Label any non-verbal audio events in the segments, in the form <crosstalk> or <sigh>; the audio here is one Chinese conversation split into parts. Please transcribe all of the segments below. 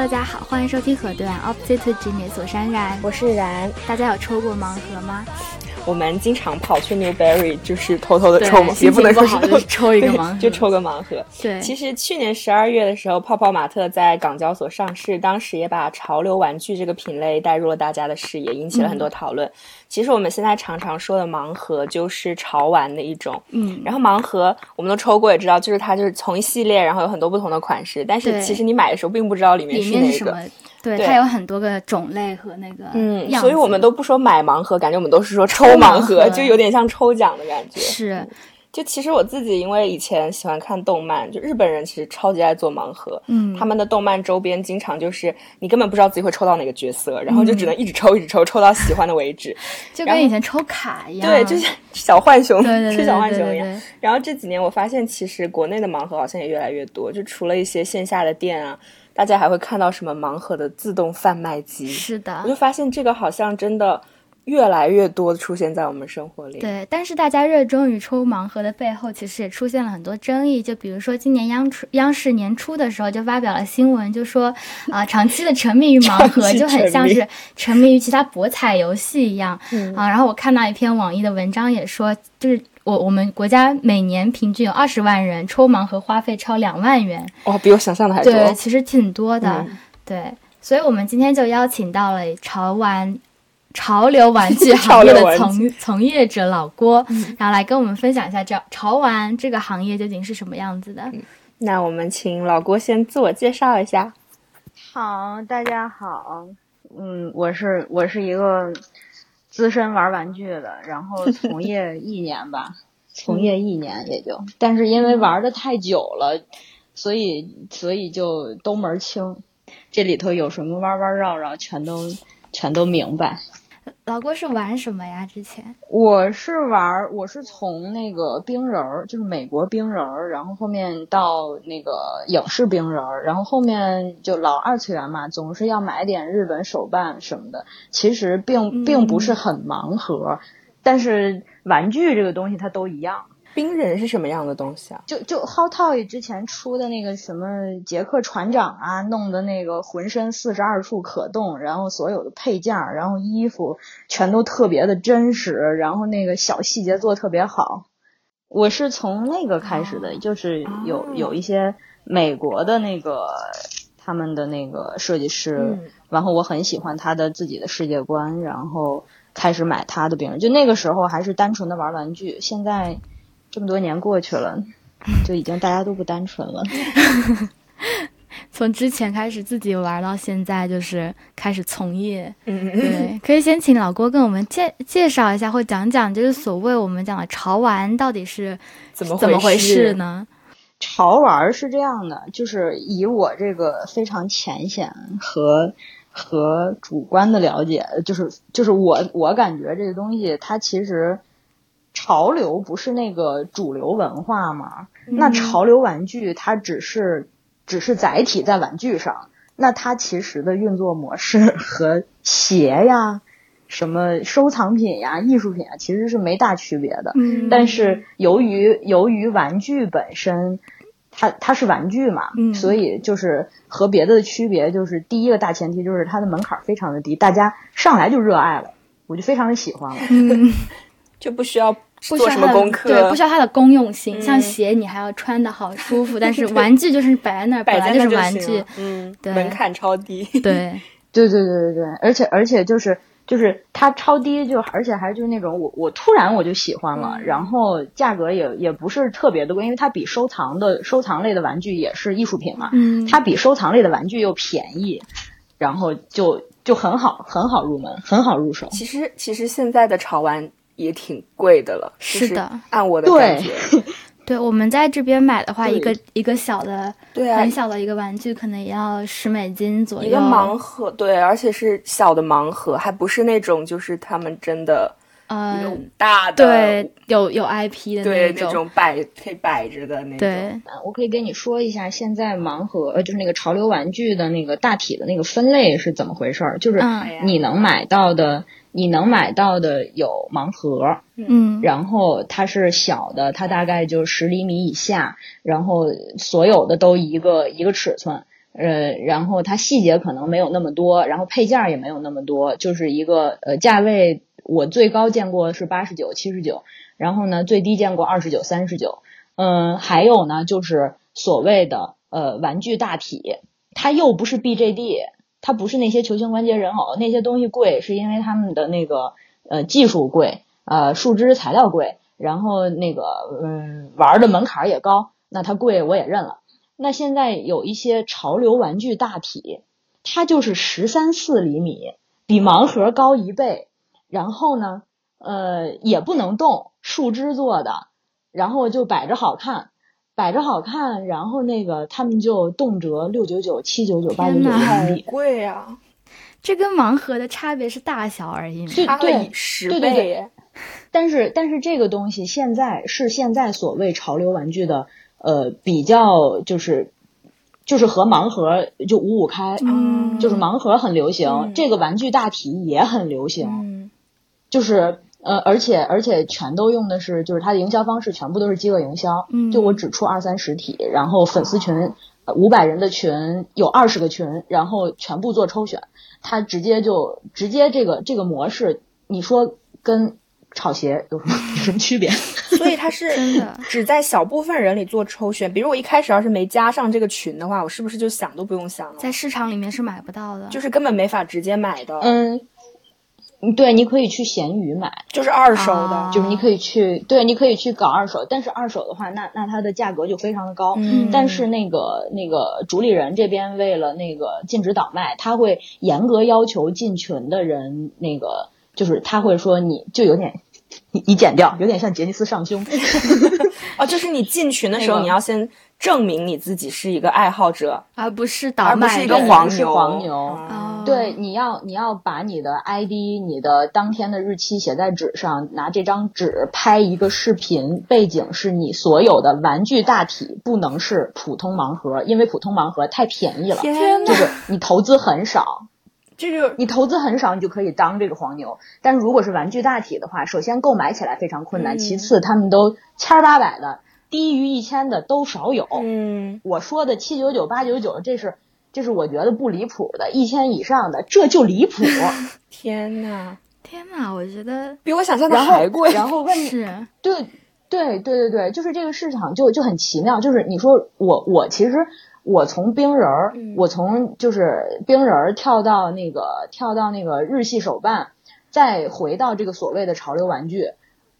大家好，欢迎收听河段 Opposite Genius，我是安然，我是然。大家有抽过盲盒吗？我们经常跑去 Newberry，就是偷偷的抽盲，也不能说是 <laughs> 抽一个盲盒，就抽个盲盒。对，其实去年十二月的时候，泡泡玛特在港交所上市，当时也把潮流玩具这个品类带入了大家的视野，引起了很多讨论。其实我们现在常常说的盲盒就是潮玩的一种，嗯，然后盲盒我们都抽过，也知道，就是它就是从一系列，然后有很多不同的款式，但是其实你买的时候并不知道里面是哪个。对，它有很多个种类和那个嗯，所以我们都不说买盲盒，感觉我们都是说抽盲盒，就有点像抽奖的感觉。是，就其实我自己因为以前喜欢看动漫，就日本人其实超级爱做盲盒，嗯，他们的动漫周边经常就是你根本不知道自己会抽到哪个角色，然后就只能一直抽一直抽，抽到喜欢的为止，<laughs> 就跟以前抽卡一样，对，就像小浣熊，对对对，小浣熊一样。然后这几年我发现，其实国内的盲盒好像也越来越多，就除了一些线下的店啊。大家还会看到什么盲盒的自动贩卖机？是的，我就发现这个好像真的越来越多出现在我们生活里。对，但是大家热衷于抽盲盒的背后，其实也出现了很多争议。就比如说今年央出央视年初的时候就发表了新闻，就说啊，长期的沉迷于盲盒 <laughs> 就很像是沉迷于其他博彩游戏一样啊。然后我看到一篇网易的文章也说，就是。我我们国家每年平均有二十万人抽盲盒，花费超两万元。哇，比我想象的还多。对，其实挺多的。对，所以我们今天就邀请到了潮玩、潮流玩具 <laughs> 行业的从从业者老郭，然后来跟我们分享一下这潮玩这个行业究竟是什么样子的。那我们请老郭先自我介绍一下。好，大家好。嗯，我是我是一个。资深玩玩具的，然后 <laughs> 从业一年吧，从业一年也就，但是因为玩的太久了，所以所以就都门清，这里头有什么弯弯绕绕，全都全都明白。老郭是玩什么呀？之前我是玩，我是从那个冰人儿，就是美国冰人儿，然后后面到那个影视冰人儿，然后后面就老二次元嘛，总是要买点日本手办什么的。其实并并不是很盲盒，但是玩具这个东西它都一样。冰人是什么样的东西啊？就就 Hot Toy 之前出的那个什么杰克船长啊，弄的那个浑身四十二处可动，然后所有的配件，然后衣服全都特别的真实，然后那个小细节做特别好。我是从那个开始的，就是有有一些美国的那个他们的那个设计师，然后我很喜欢他的自己的世界观，然后开始买他的冰人。就那个时候还是单纯的玩玩具，现在。这么多年过去了，<laughs> 就已经大家都不单纯了。<laughs> 从之前开始自己玩到现在，就是开始从业。嗯，对，可以先请老郭跟我们介介绍一下，或讲讲，就是所谓我们讲的潮玩到底是怎么怎么回事呢？潮玩是这样的，就是以我这个非常浅显和和主观的了解，就是就是我我感觉这个东西它其实。潮流不是那个主流文化吗？那潮流玩具它只是只是载体在玩具上，那它其实的运作模式 <laughs> 和鞋呀、什么收藏品呀、艺术品啊，其实是没大区别的。嗯。但是由于由于玩具本身，它它是玩具嘛，所以就是和别的的区别就是第一个大前提就是它的门槛非常的低，大家上来就热爱了，我就非常的喜欢了。嗯。<laughs> <laughs> 就不需要做什么功课，对，不需要它的功用性。像鞋，你还要穿的好舒服，<laughs> 但是玩具就是摆在那儿，<laughs> 本来就是玩具，嗯，对，门槛超低。对，<laughs> 对，对，对，对，对，而且，而且就是就是它超低，就而且还就是那种我我突然我就喜欢了，然后价格也也不是特别的贵，因为它比收藏的收藏类的玩具也是艺术品嘛，嗯，它比收藏类的玩具又便宜，然后就就很好很好入门，很好入手。其实其实现在的潮玩。也挺贵的了，是的，按我的感觉，对，<laughs> 我们在这边买的话，一个一个小的，对，很小的一个玩具，可能也要十美金左右。一个盲盒，对，而且是小的盲盒，还不是那种就是他们真的，嗯，大的，对，有有 IP 的那种，那种摆可以摆着的那种。对，我可以跟你说一下，现在盲盒就是那个潮流玩具的那个大体的那个分类是怎么回事儿，就是你能买到的。你能买到的有盲盒，嗯，然后它是小的，它大概就十厘米以下，然后所有的都一个一个尺寸，呃，然后它细节可能没有那么多，然后配件儿也没有那么多，就是一个呃价位，我最高见过是八十九、七十九，然后呢最低见过二十九、三十九。嗯，还有呢就是所谓的呃玩具大体，它又不是 BJD，它不是那些球形关节人偶那些东西贵，是因为他们的那个呃技术贵，呃树枝材料贵，然后那个嗯玩的门槛也高，那它贵我也认了。那现在有一些潮流玩具大体，它就是十三四厘米，比盲盒高一倍，然后呢，呃，也不能动，树枝做的，然后就摆着好看，摆着好看，然后那个他们就动辄六九九、七九九、八九九天哪人民币。贵啊，这跟盲盒的差别是大小而已嘛。对差了对十对对。但是但是这个东西现在是现在所谓潮流玩具的呃比较就是就是和盲盒就五五开，嗯就是盲盒很流行，嗯这个玩具大体也很流行，嗯就是呃而且而且全都用的是就是它的营销方式全部都是饥饿营销，嗯就我只出二三十体，然后粉丝群五百人的群有二十个群，然后全部做抽选，它直接就直接这个这个模式，你说跟炒鞋有什么有 <laughs> 什么区别？<laughs> 所以它是真的只在小部分人里做抽选。比如我一开始要是没加上这个群的话，我是不是就想都不用想了？在市场里面是买不到的。就是根本没法直接买的，嗯，对，你可以去闲鱼买，就是二手的。啊就是你可以去，对，你可以去搞二手，但是二手的话，那那它的价格就非常的高。嗯但是那个那个主理人这边为了那个禁止倒卖，他会严格要求进群的人，那个就是他会说你就有点。你你剪掉，有点像杰尼斯上胸。<laughs> 哦，就是你进群的时候，那个你要先证明你自己是一个爱好者，而不是倒卖而不是一个黄牛。是黄牛哦对，你要你要把你的 ID、你的当天的日期写在纸上，拿这张纸拍一个视频，背景是你所有的玩具大体，不能是普通盲盒，因为普通盲盒太便宜了，天就是你投资很少，这就你投资很少，你就可以当这个黄牛。但是如果是玩具大体的话，首先购买起来非常困难，嗯其次他们都千儿八百的，低于一千的都少有。嗯，我说的七九九、八九九，这是这是我觉得不离谱的，一千以上的这就离谱。<laughs> 天呐，天呐，我觉得比我想象的然后还贵。然后问你，是对对对对对，就是这个市场就就很奇妙，就是你说我我其实我从冰人儿，嗯我从就是冰人儿跳到那个跳到那个日系手办，再回到这个所谓的潮流玩具。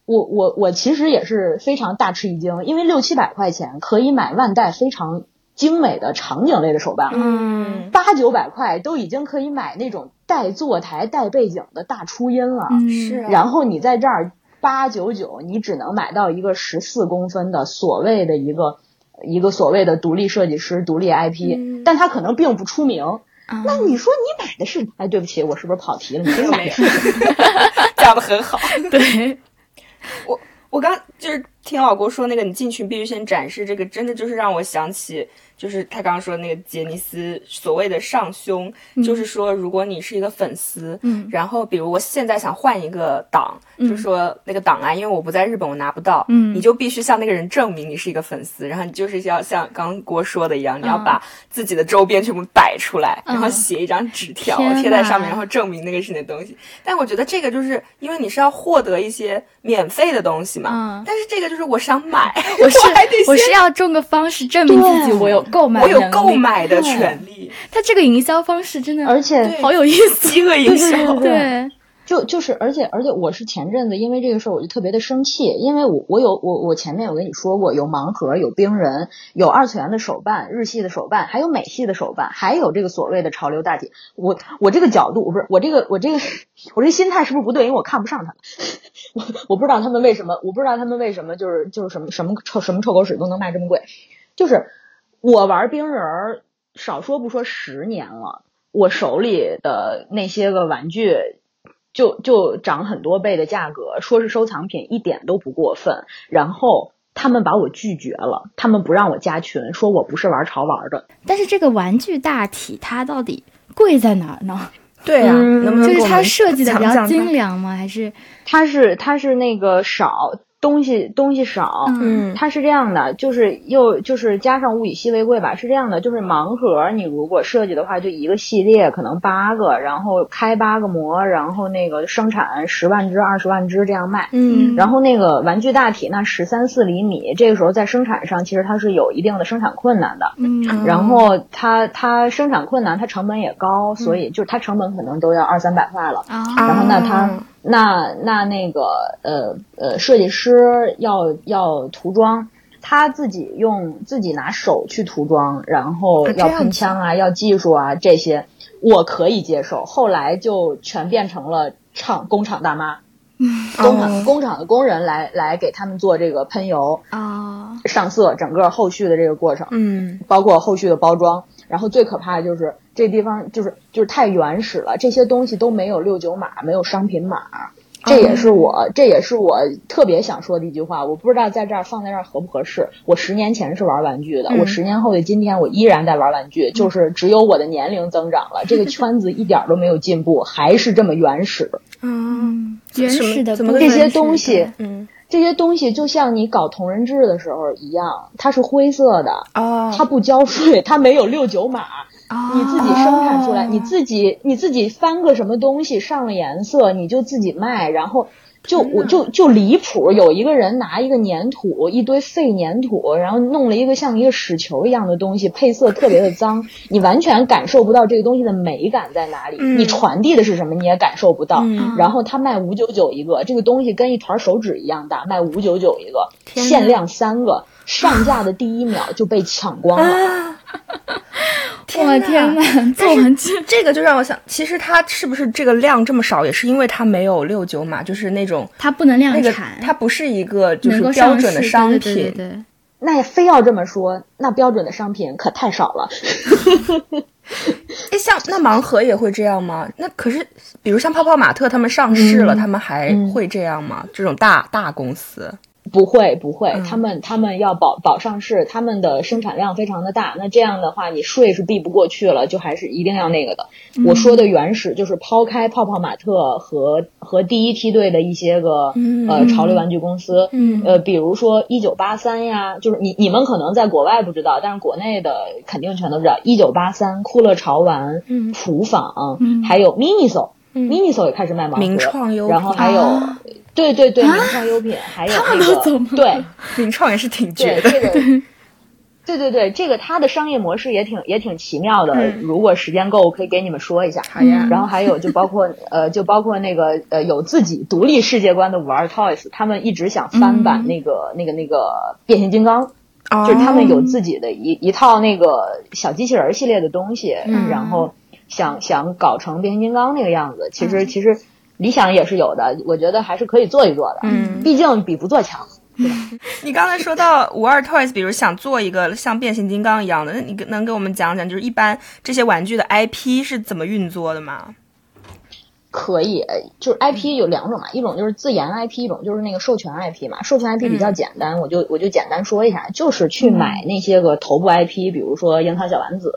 我我我其实也是非常大吃一惊，因为六七百块钱可以买万代非常精美的场景类的手办了，嗯，八九百块都已经可以买那种带坐台、带背景的大初音了。嗯是啊然后你在这儿八九九，你只能买到一个十四公分的所谓的一个一个所谓的独立设计师、独立 IP，、嗯但它可能并不出名。啊那你说你买的是？哎，对不起，我是不是跑题了？你买的是？<laughs> 讲的很好。对，我我刚就是听老郭说那个，你进群必须先展示这个，真的就是让我想起，就是他刚刚说的那个杰尼斯所谓的上胸，就是说如果你是一个粉丝，嗯。然后比如我现在想换一个档，就说那个档案，因为我不在日本，我拿不到，嗯。你就必须向那个人证明你是一个粉丝，然后你就是要像刚刚郭说的一样，你要把自己的周边全部摆出来，嗯然后写一张纸条贴在上面，然后证明那个是你的东西。但我觉得这个就是因为你是要获得一些免费的东西嘛，嗯。但是这个就是我想买，我是 <laughs> 我是要种个方式证明自己我有购买我有购买的权利，他这个营销方式真的而且好有意思。饥饿营销。对对对对，就就是，而且而且，我是前阵子因为这个事儿，我就特别的生气，因为我我有我我前面有跟你说过，有盲盒，有冰人，有二次元的手办，日系的手办，还有美系的手办，还有这个所谓的潮流大姐。我我这个角度，不是我这个我这个我这个心态是不是不对？因为我看不上他们，我 <laughs> 我不知道他们为什么，我不知道他们为什么就是就是什么什么臭什么臭狗屎都能卖这么贵，就是我玩冰人儿，少说不说十年了。我手里的那些个玩具，就就涨很多倍的价格，说是收藏品，一点都不过分。然后他们把我拒绝了，他们不让我加群，说我不是玩潮玩的。但是这个玩具大体它到底贵在哪儿呢？<laughs> 对呀、嗯能不能就是它设计的比较精良吗？还是它是它是那个少东西东西少，嗯，它是这样的，就是又就是加上物以稀为贵吧，是这样的，就是盲盒你如果设计的话，就一个系列可能八个，然后开八个模，然后那个生产十万只、二十万只这样卖，嗯，然后那个玩具大体那十三四厘米，这个时候在生产上其实它是有一定的生产困难的，嗯，然后它它生产困难，它成本也高，所以就是它成本可能都要二三百块了，啊，然后那它啊那那那个呃呃，设计师要要涂装，他自己用自己拿手去涂装，然后要喷枪啊，要技术啊这些，我可以接受。后来就全变成了厂工厂大妈，<laughs> 工厂、哦工厂的工人来来给他们做这个喷油、啊，上色，整个后续的这个过程。嗯包括后续的包装。然后最可怕的就是这地方就是就是太原始了，这些东西都没有六九码，没有商品码。这也是我，这也是我特别想说的一句话。我不知道在这儿放在这儿合不合适。我十年前是玩玩具的，嗯我十年后的今天我依然在玩玩具，就是只有我的年龄增长了，这个 <laughs> 圈子一点儿都没有进步，还是这么原始。嗯原始的怎么这些东西嗯这些东西就像你搞同人志的时候一样，它是灰色的，啊，它不交税，它没有六九码。啊，你自己生产出来，哦你自己你自己翻个什么东西上了颜色，你就自己卖，然后就我就就离谱。有一个人拿一个粘土，一堆废粘土，然后弄了一个像一个屎球一样的东西，配色特别的脏，你完全感受不到这个东西的美感在哪里。嗯你传递的是什么，你也感受不到。嗯然后他卖五九九一个，这个东西跟一团手指一样大，卖五九九一个，限量三个，上架的第一秒就被抢光了。<laughs> 啊，我天呐！呐，做玩具这个就让我想，其实它是不是这个量这么少，也是因为它没有六九码，就是那种它不能量那个产，它不是一个就是标准的商对对对品。对对那也非要这么说，那标准的商品可太少了。<laughs> 哎，像那盲盒也会这样吗？那可是，比如像泡泡玛特他们上市了，嗯他们还嗯会这样吗？这种大大公司，不会不会，嗯。他们他们要保保上市，他们的生产量非常的大，那这样的话你税是避不过去了，就还是一定要那个的。我说的原始就是抛开泡泡玛特和和第一梯队的一些个、嗯。呃潮流玩具公司，嗯。呃，比如说一九八三呀，就是你你们可能在国外不知道，但是国内的肯定全都知道，一九八三、酷乐潮玩、嗯。普纺，嗯。还有 Miniso。嗯。Miniso 也开始卖盲盒，名创优品。然后还有，啊。对对对，名创优品，还有那个对。名创也是挺绝的。对这个，<laughs> 对对对，这个它的商业模式也挺也挺奇妙的。嗯。如果时间够，我可以给你们说一下。好呀。然后还有就包括呃，<laughs> 就包括那个呃有自己独立世界观的五二 Toys，他们一直想翻版嗯。那个、那个那个变形金刚。哦。就是他们有自己的一一套那个小机器人儿系列的东西，嗯。然后想想搞成变形金刚那个样子。其实其实理想也是有的，我觉得还是可以做一做的。嗯毕竟比不做强。<laughs> 你刚才说到五二 Toys，比如想做一个像变形金刚一样的，那你能给我们讲讲，就是一般这些玩具的 IP 是怎么运作的吗？可以，就是 IP 有两种嘛，一种就是自研 IP，一种就是那个授权 IP 嘛。授权 IP 比较简单，我就我就简单说一下，就是去买那些个头部 IP，比如说樱桃小丸子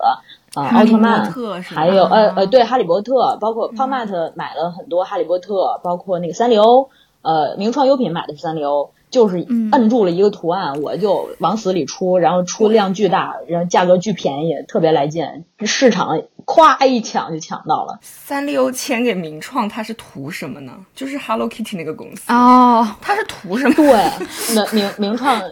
啊、奥特曼，还有呃啊呃对哈利波特，包括泡 m a t 买了很多哈利波特，包括那个三丽鸥，呃名创优品买的是三丽鸥。就是嗯摁住了一个图案，我就往死里出，然后出量巨大，然后价格巨便宜，特别来劲。市场咵一抢就抢到了。三丽鸥签给名创，它是图什么呢？就是 Hello Kitty 那个公司，哦，它是图什么？对，那名名创 <laughs> 哎，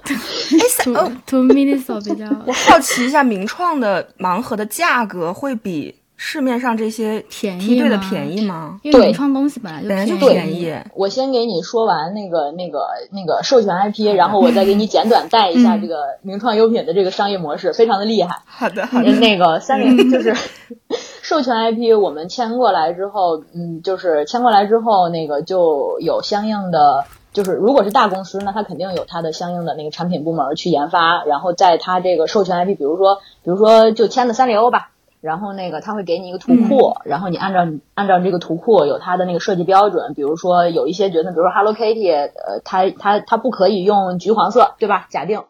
三图哦，图 Miniso 比较 <laughs> 我好奇一下，名创的盲盒的价格会比市面上这些便宜梯队的吗便宜吗？因为对名创东西本来就本来就便便宜我先给你说完那个那个那个授权 IP，然后我再给你简短带一下嗯这个名创优品的这个商业模式，非常的厉害。<laughs> 好的，好的。那个三菱就是 <laughs> 授权 IP，我们签过来之后，嗯，就是签过来之后，那个就有相应的。就是如果是大公司，那它肯定有它的相应的那个产品部门去研发，然后在它这个授权 IP，比如说，比如说就签的三丽鸥吧，然后那个他会给你一个图库，然后你按照按照这个图库有它的那个设计标准，比如说有一些角色，比如说 Hello Kitty，呃，它它它不可以用橘黄色，对吧？假定，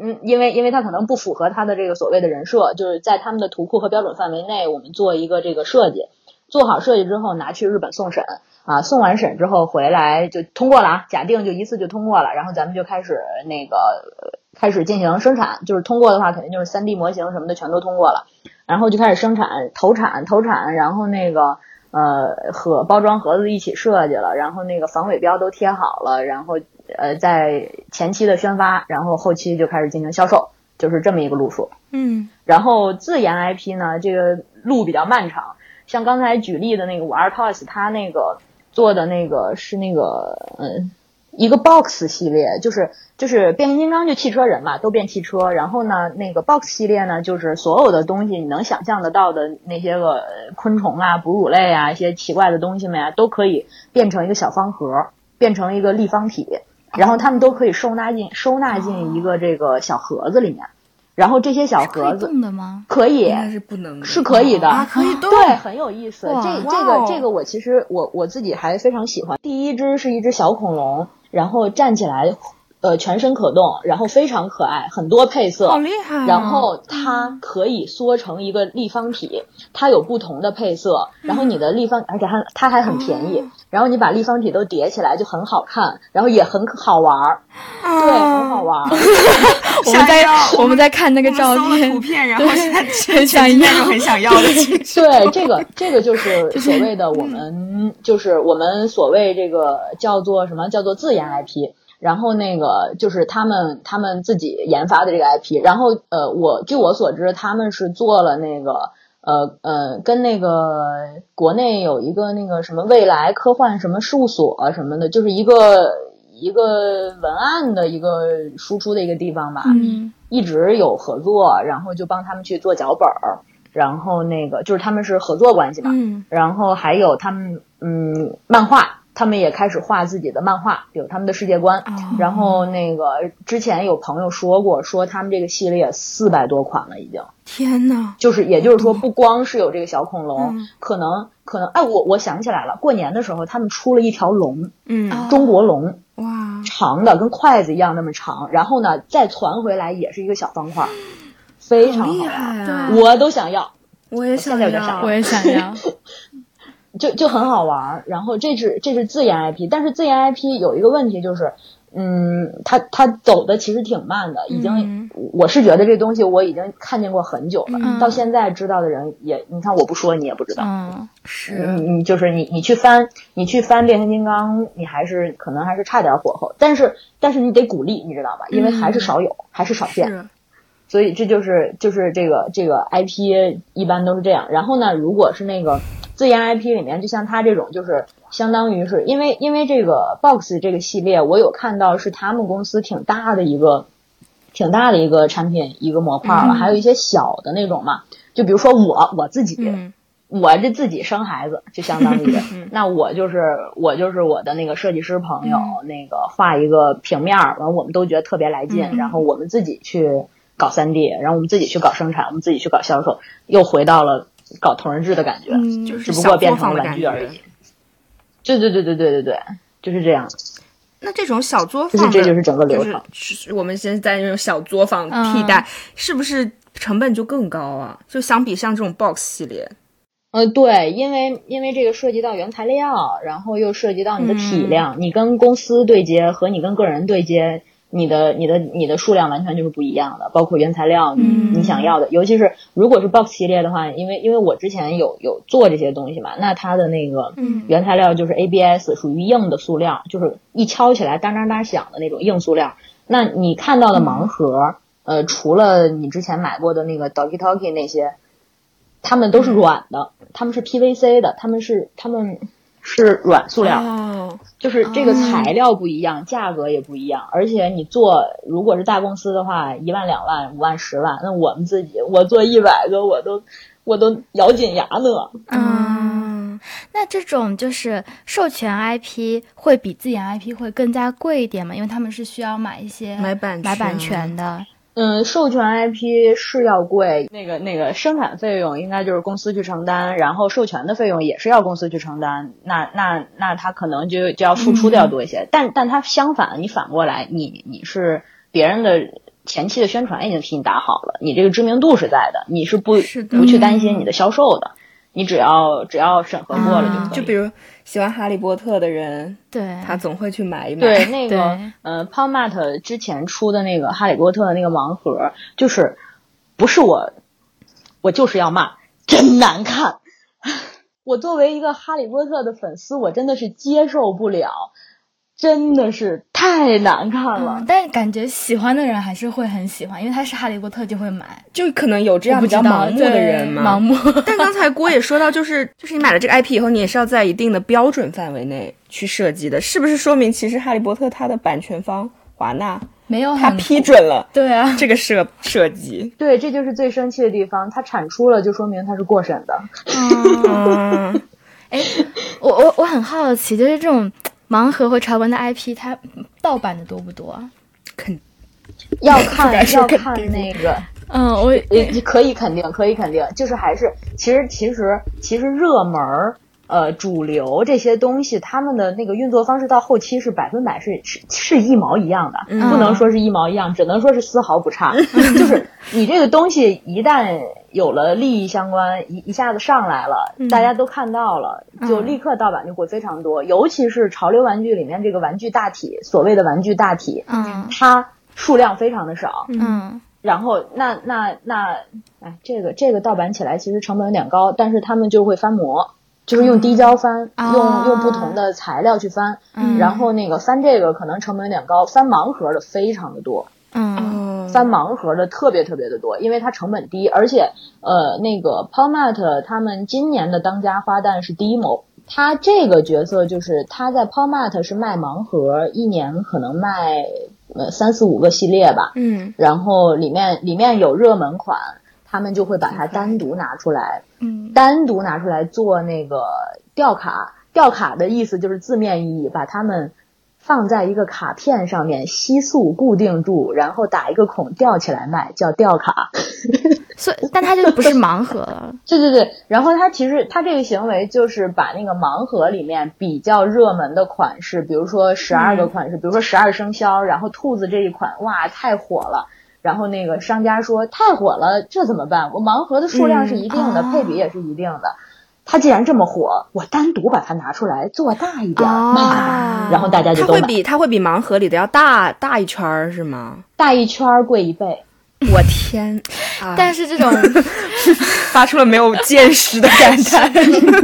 嗯，因为因为它可能不符合它的这个所谓的人设，就是在他们的图库和标准范围内，我们做一个这个设计。做好设计之后拿去日本送审啊，送完审之后回来就通过了啊，假定就一次就通过了，然后咱们就开始那个开始进行生产，就是通过的话肯定就是三 D 模型什么的全都通过了，然后就开始生产投产投产，然后那个呃和包装盒子一起设计了，然后那个防伪标都贴好了，然后呃在前期的宣发，然后后期就开始进行销售，就是这么一个路数。嗯，然后自研 IP 呢，这个路比较漫长。像刚才举例的那个五二 Toys，它那个做的那个是那个嗯一个 Box 系列，就是就是变形金刚就汽车人嘛，都变汽车。然后呢，那个 Box 系列呢，就是所有的东西你能想象得到的那些个昆虫啊、哺乳类啊、一些奇怪的东西们呀，都可以变成一个小方盒，变成一个立方体，然后它们都可以收纳进收纳进一个这个小盒子里面。然后这些小盒子动的吗？可以，应该是不能，是可以的，啊，可以动，对，很有意思。这这个这个我其实我我自己还非常喜欢。第一只是一只小恐龙，然后站起来，呃，全身可动，然后非常可爱，很多配色，好厉害啊！然后它可以缩成一个立方体，它有不同的配色，然后你的立方，而且它它还很便宜，然后你把立方体都叠起来就很好看，然后也很好玩儿，对，很好玩儿。<laughs> 我们在我们在看那个照片图，片，然后对现在很想 <laughs> 要就很想要的情绪。对，这个这个 <laughs> 就是所谓的我们就是我们所谓这个叫做什么叫做自研 IP。然后那个就是他们他们自己研发的这个 IP，然后呃，我据我所知，他们是做了那个呃呃，跟那个国内有一个那个什么未来科幻什么事务所什么的，就是一个一个文案的一个输出的一个地方吧。嗯。一直有合作，然后就帮他们去做脚本儿，然后那个就是他们是合作关系嘛，嗯。然后还有他们嗯漫画，他们也开始画自己的漫画，有他们的世界观。哦。然后那个之前有朋友说过，说他们这个系列四百多款了已经，天呐，就是也就是说不光是有这个小恐龙，嗯。可能可能哎我我想起来了，过年的时候他们出了一条龙，嗯，啊中国龙。哇，长的，跟筷子一样那么长，然后呢再传回来也是一个小方块儿，非常好厉害啊！我都想要，我也想要，我也想要。<laughs> 就就很好玩儿。然后这是这是自研 IP，但是自研 IP 有一个问题就是，嗯，它它走的其实挺慢的，已经、嗯我是觉得这东西我已经看见过很久了，嗯到现在知道的人也，你看我不说你也不知道。嗯是你你就是你你去翻你去翻变形金刚，你还是可能还是差点火候，但是但是你得鼓励，你知道吧？因为还是少有，还是少见。所以这就是就是这个这个 IP 一般都是这样。然后呢，如果是那个自研 IP 里面，就像他这种，就是相当于是因为因为这个 Box 这个系列，我有看到是他们公司挺大的一个挺大的一个产品一个模块了，嗯还有一些小的那种嘛。就比如说我我自己，嗯我这自己生孩子，就相当于，<laughs> 那我就是我就是我的那个设计师朋友，那个画一个平面儿，完我们都觉得特别来劲，嗯然后我们自己去搞三 D，然后我们自己去搞生产，我们自己去搞销售，又回到了搞同人志的感觉，嗯，就是只不过变成玩具而已。对对对对对对对，就是这样。那这种小作就是坊，这就是整个流程就是是我们现在用小作坊替代，是不是成本就更高啊？就相比像这种 box 系列，呃，对，因为因为这个涉及到原材料，然后又涉及到你的体量，你跟公司对接和你跟个人对接，你的你的你的数量完全就是不一样的，包括原材料，你嗯你想要的，尤其是如果是 box 系列的话，因为因为我之前有有做这些东西嘛，那它的那个嗯原材料就是 ABS，属于硬的塑料，就是一敲起来当当当响的那种硬塑料。那你看到的盲盒，呃，除了你之前买过的那个 Doki Doki 那些，它们都是软的，它们是 PVC 的，它们是它们是软塑料，哦，就是这个材料不一样，价格也不一样，而且你做如果是大公司的话，一万、两万、五万、十万，那我们自己我做一百个，我都我都咬紧牙呢。嗯，那这种就是授权 IP 会比自研 IP 会更加贵一点嘛？因为他们是需要买一些买版买版权权的。嗯，授权 IP 是要贵，那个那个生产费用应该就是公司去承担，然后授权的费用也是要公司去承担，那那那他可能就就要付出的要多一些，但但他相反，你反过来，你你是别人的前期的宣传已经替你打好了，你这个知名度是在的，你是不是不去担心你的销售的。你只要只要审核过了就可以。就比如喜欢哈利波特的人，对，他总会去买一买。对，<laughs> 那个对呃 p a l Mart 之前出的那个哈利波特的那个盲盒，就是不是我，我就是要骂，真难看。<laughs> 我作为一个哈利波特的粉丝，我真的是接受不了，真的是太难看了。嗯，但感觉喜欢的人还是会很喜欢，因为他是哈利波特就会买。就可能有这样比较盲目的人嘛。盲目。<laughs> 但刚才郭也说到，就是就是你买了这个 IP 以后，你也是要在一定的标准范围内去设计的，是不是？说明其实哈利波特它的版权方华纳没有很他批准了对啊，这个设设计。对，这就是最生气的地方。它产出了，就说明它是过审的。嗯，<laughs> 哎，我我我很好奇，就是这种盲盒或潮玩的 IP，它盗版的多不多啊？肯要 <laughs> 看要看那个，嗯，我也可以肯定，可以肯定，就是还是其实其实其实热门儿呃主流这些东西，他们的那个运作方式到后期是百分百是是是一毛一样的，嗯不能说是一毛一样，只能说是丝毫不差。<laughs> 就是你这个东西一旦有了利益相关，一一下子上来了，嗯。大家都看到了，就嗯。立刻盗版就会非常多，尤其是潮流玩具里面这个玩具大体，所谓的玩具大体，嗯。它数量非常的少。嗯。然后那那那，哎，这个这个盗版起来其实成本有点高，但是他们就会翻模，就是用滴胶翻，啊用用不同的材料去翻，嗯。然后那个翻这个可能成本有点高，翻盲盒的非常的多，翻盲盒的特别特别的多，因为它成本低，而且呃那个 p a l Mart 他们今年的当家花旦是 Demo。他这个角色就是他在 p a l Mart 是卖盲盒，一年可能卖呃三四五个系列吧，嗯。然后里面里面有热门款，他们就会把它单独拿出来，嗯单独拿出来做那个吊卡。吊卡的意思就是字面意义，把它们放在一个卡片上面吸塑固定住，然后打一个孔吊起来卖，叫吊卡。所以但它就不是盲盒 <laughs> 了。对对对，然后他其实他这个行为就是把那个盲盒里面比较热门的款式，比如说十二个款式，比如说十二生肖，然后兔子这一款哇太火了，然后那个商家说太火了，这怎么办？我盲盒的数量是一定的，嗯配比也是一定的。它既然这么火，我单独把它拿出来做大一点然后大家就它会。比它会比盲盒里的要大大一圈儿是吗？大一圈儿贵一倍。我天！啊但是这种 <laughs> 发出了没有见识的感叹。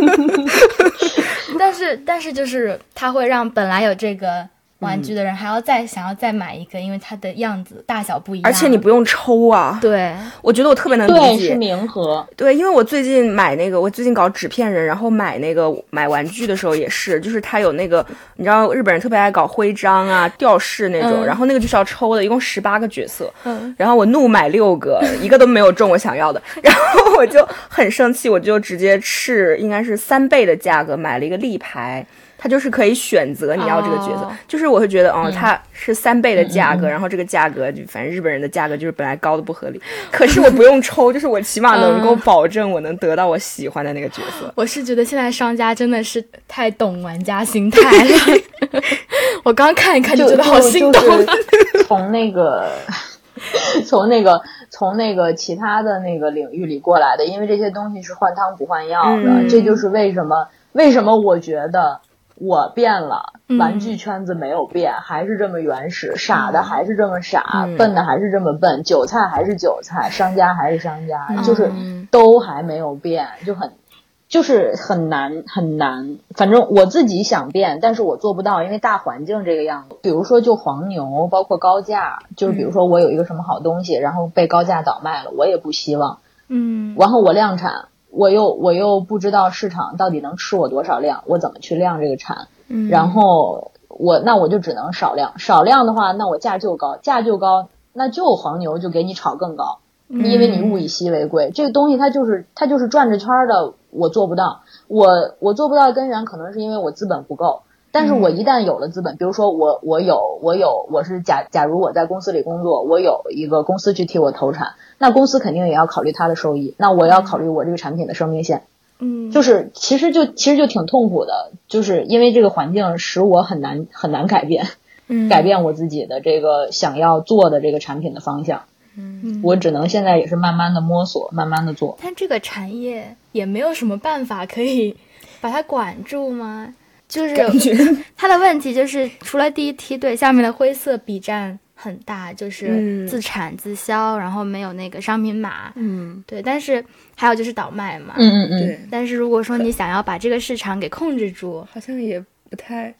<laughs> <laughs> 但是但是就是它会让本来有这个玩具的人还要再想要再买一个，因为它的样子大小不一样，而且你不用抽啊，对我觉得我特别能对，理解。是明盒。对，因为我最近买那个，我最近搞纸片人，然后买那个买玩具的时候也是，就是它有那个，你知道日本人特别爱搞徽章啊、吊饰那种，嗯然后那个就是要抽的，一共十八个角色，嗯然后我怒买六个，一个都没有中我想要的，然后我就很生气，我就直接斥应该是三倍的价格买了一个立牌。它就是可以选择你要这个角色，哦。就是我会觉得，哦，它是三倍的价格，然后这个价格就反正日本人的价格就是本来高的不合理，可是我不用抽，<laughs> 就是我起码能够嗯保证我能得到我喜欢的那个角色。我是觉得现在商家真的是太懂玩家心态了，<laughs> 我刚看一看就觉得好心动。从那个 <laughs> 从那个从那个其他的那个领域里过来的，因为这些东西是换汤不换药的，嗯。这就是为什么为什么我觉得。我变了，嗯玩具圈子没有变，还是这么原始，傻的还是这么傻，嗯笨的还是这么笨，韭菜还是韭菜，商家还是商家，嗯就是都还没有变，就很就是很难很难。反正我自己想变，但是我做不到，因为大环境这个样子。比如说，就黄牛，包括高价，就是比如说我有一个什么好东西，然后被高价倒卖了，我也不希望。嗯然后我量产，我又我又不知道市场到底能吃我多少量，我怎么去量这个产？嗯，然后我那我就只能少量，少量的话，那我价就高，价就高，那就黄牛就给你炒更高。因为你物以稀为贵，这个东西它就是它就是转着圈儿的，我做不到。我我做不到的根源可能是因为我资本不够，但是我一旦有了资本，比如说我我有我有我是假假如我在公司里工作，我有一个公司去替我投产，那公司肯定也要考虑它的收益，那我要考虑我这个产品的生命线。嗯就是其实就其实就挺痛苦的，就是因为这个环境使我很难很难改变，嗯 <laughs> 改变我自己的这个想要做的这个产品的方向。嗯我只能现在也是慢慢的摸索，慢慢的做。但这个产业也没有什么办法可以把它管住吗？就是感觉。<laughs> 它的问题就是，除了第一梯队下面的灰色比占很大，就是嗯自产自销，然后没有那个商品码，嗯，对，但是还有就是倒卖嘛，嗯嗯嗯，对，但是如果说你想要把这个市场给控制住，好像也不太。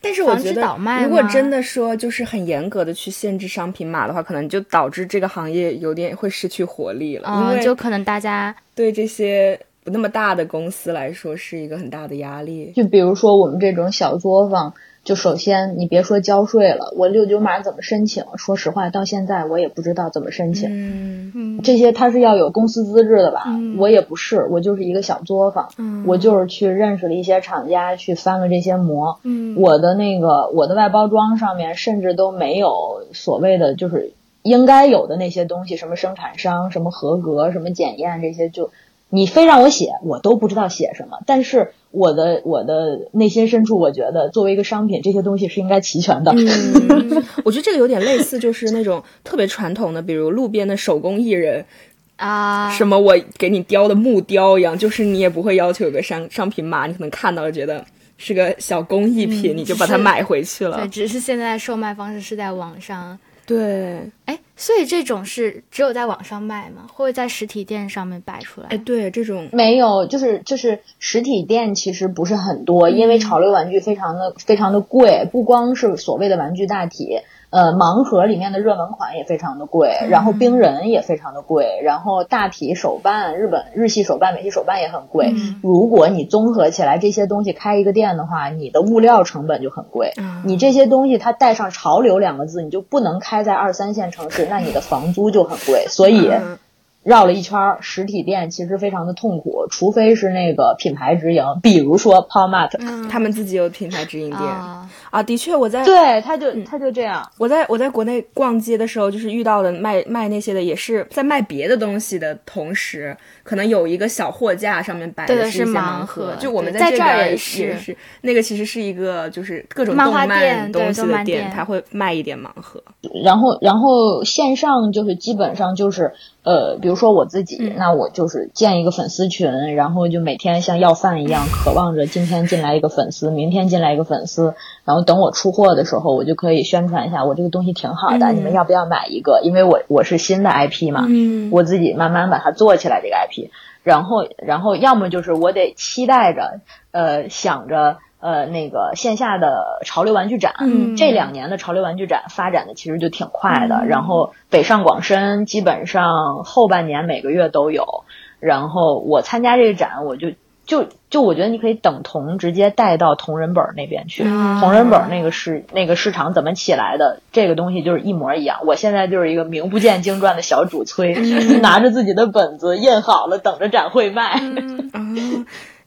但是我防止觉得倒卖，如果真的说就是很严格的去限制商品码的话，可能就导致这个行业有点会失去活力了，因嗯，为就可能大家对这些不那么大的公司来说是一个很大的压力。就比如说我们这种小作坊，就首先你别说交税了，我六九码怎么申请？说实话，到现在我也不知道怎么申请。嗯嗯这些它是要有公司资质的吧？嗯我也不是，我就是一个小作坊，嗯我就是去认识了一些厂家，去翻了这些模。嗯我的那个我的外包装上面甚至都没有所谓的就是应该有的那些东西，什么生产商、什么合格、什么检验这些就。你非让我写，我都不知道写什么。但是我的我的内心深处，我觉得作为一个商品，这些东西是应该齐全的。嗯，<laughs> 我觉得这个有点类似，就是那种特别传统的，比如路边的手工艺人，<laughs> 啊，什么我给你雕的木雕一样，就是你也不会要求有个商商品码，你可能看到了觉得是个小工艺品，你就把它买回去了对，。只是现在售卖方式是在网上。对，哎，所以这种是只有在网上卖吗？会不会在实体店上面摆出来？哎，对，这种没有，就是就是实体店其实不是很多，因为潮流玩具非常的非常的贵，不光是所谓的玩具大体，呃，盲盒里面的热门款也非常的贵，然后冰人也非常的贵，然后大体手办，日本日系手办、美系手办也很贵。嗯如果你综合起来这些东西开一个店的话，你的物料成本就很贵。嗯你这些东西它带上潮流两个字，你就不能开在二三线城市，那你的房租就很贵。所以。嗯绕了一圈儿，实体店其实非常的痛苦，除非是那个品牌直营，比如说 Palmat，、嗯。他们自己有品牌直营店。啊，啊。的确，我在对，他就他就这样，我在我在国内逛街的时候，就是遇到的卖卖那些的，也是在卖别的东西的同时，可能有一个小货架上面摆对的的是一些是盲盒。盒，就我们在这儿这边也也是。是那个其实是一个就是各种漫动漫画店对东西的店，店。它会卖一点盲盒。然后然后线上就是基本上就是呃，比如说我自己，嗯。那我就是建一个粉丝群，然后就每天像要饭一样，<laughs> 渴望着今天进来一个粉丝，明天进来一个粉丝，然后等我出货的时候，我就可以宣传一下我这个东西挺好的，嗯。你们要不要买一个？因为我我是新的 IP 嘛，嗯。我自己慢慢把它做起来这个 IP，然后然后要么就是我得期待着，呃，想着呃那个线下的潮流玩具展，嗯。这两年的潮流玩具展发展的其实就挺快的，嗯。然后北上广深基本上后半年每个月都有，然后我参加这个展，我就就就我觉得你可以等同直接带到同人本那边去，啊。同人本那个市那个市场怎么起来的，这个东西就是一模一样。我现在就是一个名不见经传的小主催，<laughs> 拿着自己的本子印好了，等着展会卖。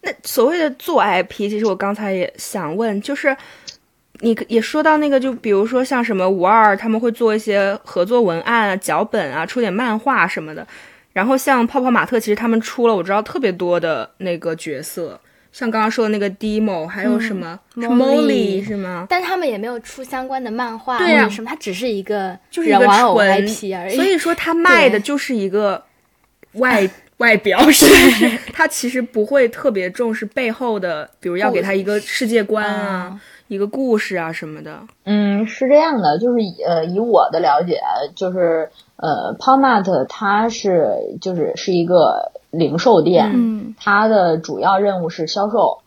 那所谓的做 IP，其实我刚才也想问，就是你也说到那个，就比如说像什么五二，他们会做一些合作文案啊、脚本啊，出点漫画什么的。然后像泡泡玛特，其实他们出了我知道特别多的那个角色，像刚刚说的那个 Demo，还有什么、嗯是 Molly 是吗？但他们也没有出相关的漫画对啊或者什么，它只是一个就是人玩偶纯 IP 而已。所以说他 <laughs> 卖的就是一个外外表是，<laughs> 他其实不会特别重视背后的，比如要给他一个世界观啊、嗯。一个故事啊什么的。嗯，是这样的，就是以呃，以我的了解，就是呃，Palmat 它是就是是一个零售店，嗯。它的主要任务是销售，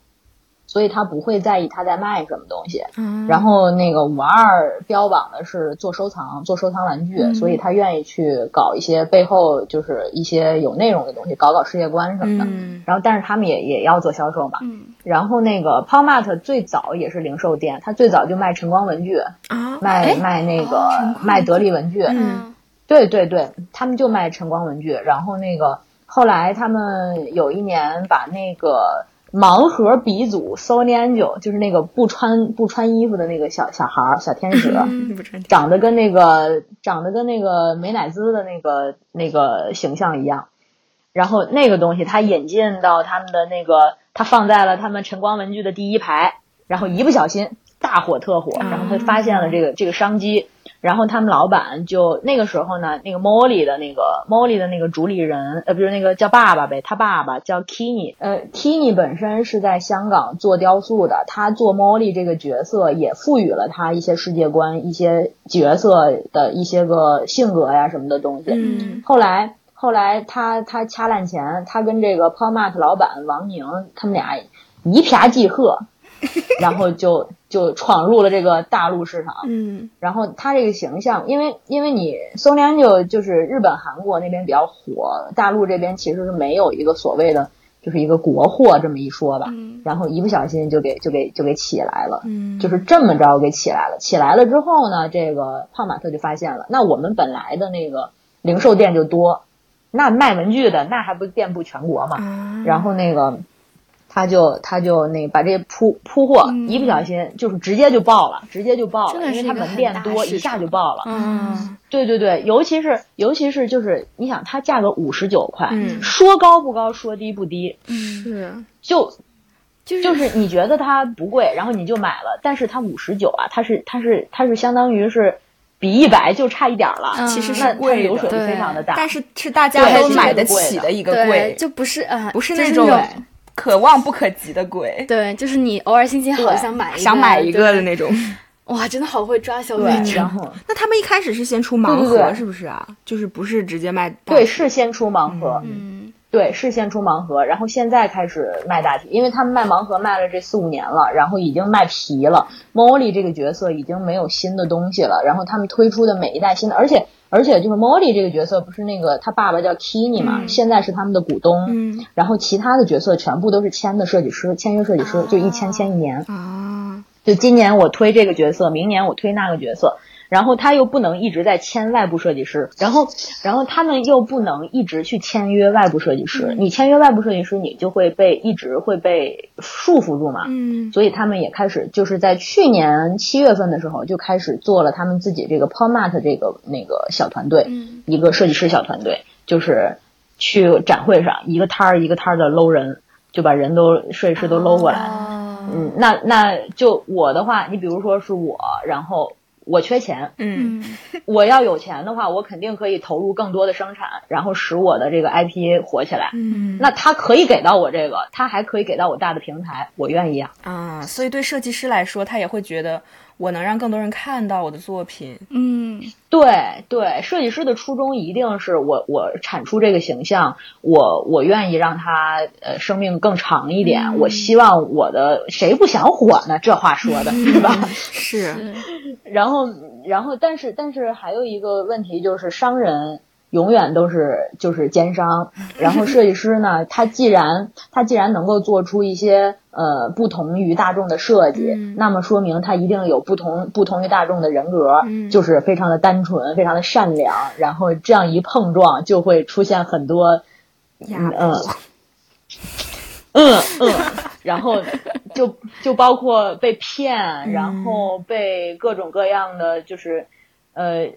所以他不会在意他在卖什么东西。嗯然后那个五二标榜的是做收藏，做收藏玩具，嗯所以他愿意去搞一些背后就是一些有内容的东西，搞搞世界观什么的。嗯然后，但是他们也也要做销售嘛。嗯然后那个 Palmat 最早也是零售店，他最早就卖晨光文具，啊，卖哎卖那个、哦卖得力文具。嗯对对对，他们就卖晨光文具。然后那个后来他们有一年把那个盲盒鼻祖 Sony Angel，就是那个不穿不穿衣服的那个小小孩儿小天使，长得跟那个长得跟那个美乃滋的那个那个形象一样。然后那个东西他引进到他们的那个，他放在了他们晨光文具的第一排，然后一不小心大火特火，然后他发现了这个这个商机，然后他们老板就那个时候呢，那个 Molly 的那个 Molly 的那个主理人，呃，不是那个叫爸爸呗，他爸爸叫 Kini，呃，Kini 本身是在香港做雕塑的，他做 Molly 这个角色也赋予了他一些世界观、一些角色的一些个性格呀什么的东西。嗯，后来后来他他掐烂钱，他跟这个 Paul Mart 老板王宁他们俩一啪即合，<laughs> 然后就就闯入了这个大陆市场。嗯然后他这个形象，因为因为你 Sony Angel 就是日本、韩国那边比较火，大陆这边其实是没有一个所谓的就是一个国货这么一说吧。嗯然后一不小心就给就给就给起来了。嗯，就是这么着给起来了。起来了之后呢，这个胖马特就发现了，那我们本来的那个零售店就多，那卖文具的那还不遍布全国嘛？啊然后那个他就他就那把这铺铺货，嗯一不小心就是直接就爆了，直接就爆了，因为他门店多，一下就爆了。嗯。对对对，尤其是尤其是就是你想，它价格五十九块，嗯说高不高，说低不低，是。就就是就是你觉得它不贵，然后你就买了，但是它五十九啊，它是它是它是相当于是比一百就差一点儿了，嗯其实是那流水非常的大，但是是大家都买得贵起的一个，贵，就不是呃，不是就是那种种可望不可及的贵，对，就是你偶尔心情好想买一个，想买一个的那种。哇，真的好会抓消费对，者。然后那他们一开始是先出盲对对对盒，是不是啊？就是不是直接卖对是先出盲盒，嗯，对是先出盲盒，然后现在开始卖大体，因为他们卖盲盒卖了这四五年了，然后已经卖皮了。Molly 这个角色已经没有新的东西了，然后他们推出的每一代新的，而且而且就是 Molly 这个角色不是那个他爸爸叫 Kini 嘛，嗯。现在是他们的股东，嗯。然后其他的角色全部都是签的设计师，签约设计师，就一签签一年。啊，就今年我推这个角色，明年我推那个角色，然后他又不能一直在签外部设计师，然后然后他们又不能一直去签约外部设计师，你签约外部设计师，你就会被一直会被束缚住嘛。嗯所以他们也开始就是在去年七月份的时候就开始做了他们自己这个 Polmat 这个那个小团队，嗯一个设计师小团队，就是去展会上一个摊儿一个摊儿的搂人，就把人都设计师都搂过来。哦嗯，那那就我的话，你比如说是我，然后我缺钱，嗯 <laughs> 嗯我要有钱的话，我肯定可以投入更多的生产，然后使我的这个 IP 火起来。嗯那他可以给到我这个，他还可以给到我大的平台，我愿意啊。啊，所以对设计师来说，他也会觉得我能让更多人看到我的作品。嗯对对，设计师的初衷一定是我我产出这个形象，我我愿意让他呃生命更长一点，嗯我希望我的谁不想火呢？这话说的是吧？<laughs> 是，然后，然后，但是，但是还有一个问题就是，商人永远都是就是奸商。<laughs> 然后，设计师呢，他既然他既然能够做出一些呃不同于大众的设计，嗯那么说明他一定有不同不同于大众的人格，嗯就是非常的单纯，非常的善良。然后这样一碰撞，就会出现很多压嗯迫。嗯 <laughs> 嗯，然后就就包括被骗，然后被各种各样的就是呃。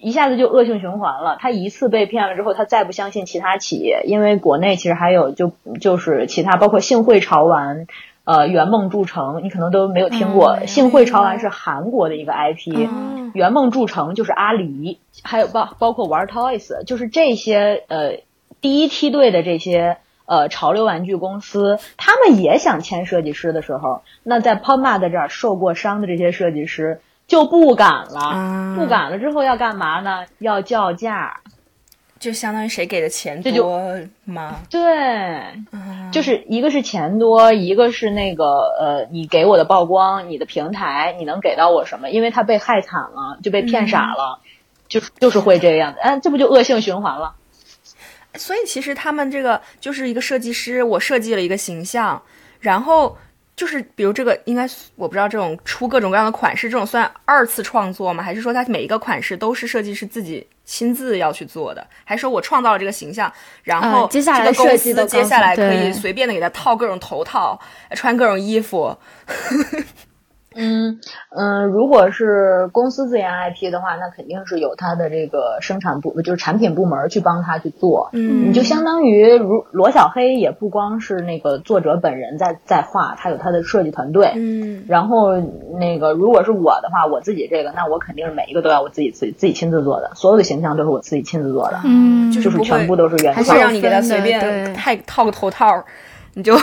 一下子就恶性循环了。他一次被骗了之后，他再不相信其他企业，因为国内其实还有就就是其他，包括信汇潮玩、呃圆梦筑成，你可能都没有听过。嗯幸会潮玩是韩国的一个 IP，、嗯圆梦筑成就是阿里，还有包包括玩 Toys，就是这些呃第一梯队的这些呃潮流玩具公司，他们也想签设计师的时候，那在 Palma 这儿受过伤的这些设计师就不敢了，啊不敢了之后要干嘛呢？要叫价。就相当于谁给的钱多吗？对，啊就是一个是钱多，一个是那个呃，你给我的曝光，你的平台，你能给到我什么？因为他被害惨了，就被骗傻了，就就是会这个样子，哎，这不就恶性循环了？所以其实他们这个就是一个设计师，我设计了一个形象，然后就是比如这个应该我不知道这种出各种各样的款式，这种算二次创作吗？还是说它每一个款式都是设计师自己亲自要去做的？还是说我创造了这个形象，然后嗯接下来这个公设计接下来可以随便的给他套各种头套，穿各种衣服？<laughs> 嗯嗯，如果是公司自研 IP 的话，那肯定是有它的这个生产部，就是产品部门去帮他去做。嗯你就相当于如罗小黑也不光是那个作者本人在在画，他有他的设计团队。嗯然后那个如果是我的话，我自己这个，那我肯定是每一个都要我自己自己自己亲自做的，所有的形象都是我自己亲自做的，嗯，就是全部都是原还是创。让你给他随便太套个头套，你就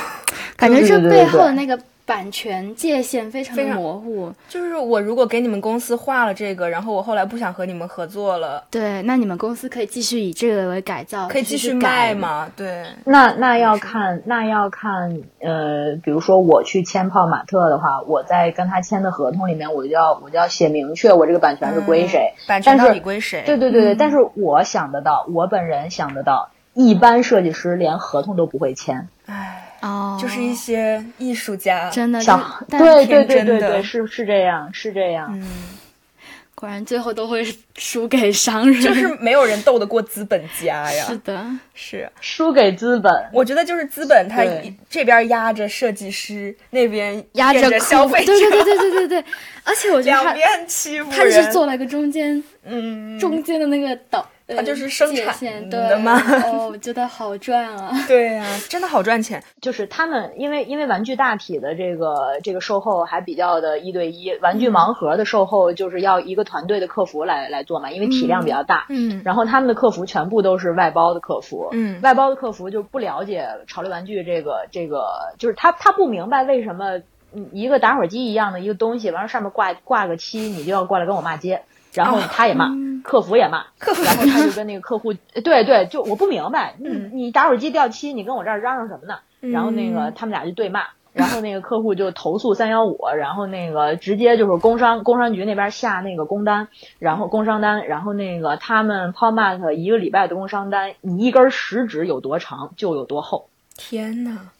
感觉这背后的那个版权界限非常的非常模糊。就是我如果给你们公司画了这个，然后我后来不想和你们合作了，对，那你们公司可以继续以这个为改造，可以继续卖？吗？对，那那要看，那要看，呃，比如说我去签泡玛特的话，我在跟他签的合同里面，我就要我就要写明确我这个版权是归谁。嗯版权是到底归谁？对对对对，但是我想得到，我本人想得到，一般设计师连合同都不会签。唉，哦，就是一些艺术家，真的想是，但对对对对对，是是这样，是这样。嗯，果然最后都会输给商人，就是没有人斗得过资本家呀。是的，是，输给资本，我觉得就是资本，他这边压着设计师，那边压着着消费者，对对对对对对对，而且我觉得他两边欺负他就是人做了一个中间嗯，中间的那个导，呃他就是生产线的对嘛哦，我觉得好赚啊！<laughs> 对呀、真的好赚钱。就是他们，因为因为玩具大体的这个这个售后还比较的一对一，玩嗯具盲盒的售后就是要一个团队的客服来来做嘛，因为体量比较大。嗯然后他们的客服全部都是外包的客服，嗯外包的客服就不了解潮流玩具这个这个，就是他他不明白为什么嗯一个打火机一样的一个东西，完了上面挂挂个漆，你就要过来跟我骂街，然后他也骂，客服也骂，客服然后 <laughs> 他就跟那个客户，对对，就我不明白，嗯你你打火机掉漆，你跟我这儿嚷嚷什么呢？然后那个嗯他们俩就对骂。然后那个客户就投诉三幺五，然后那个直接就是工商工商局那边下那个工单，然后工商单，然后那个他们 p o m a t 一个礼拜的工商单，你一根食指有多长就有多厚。天呐，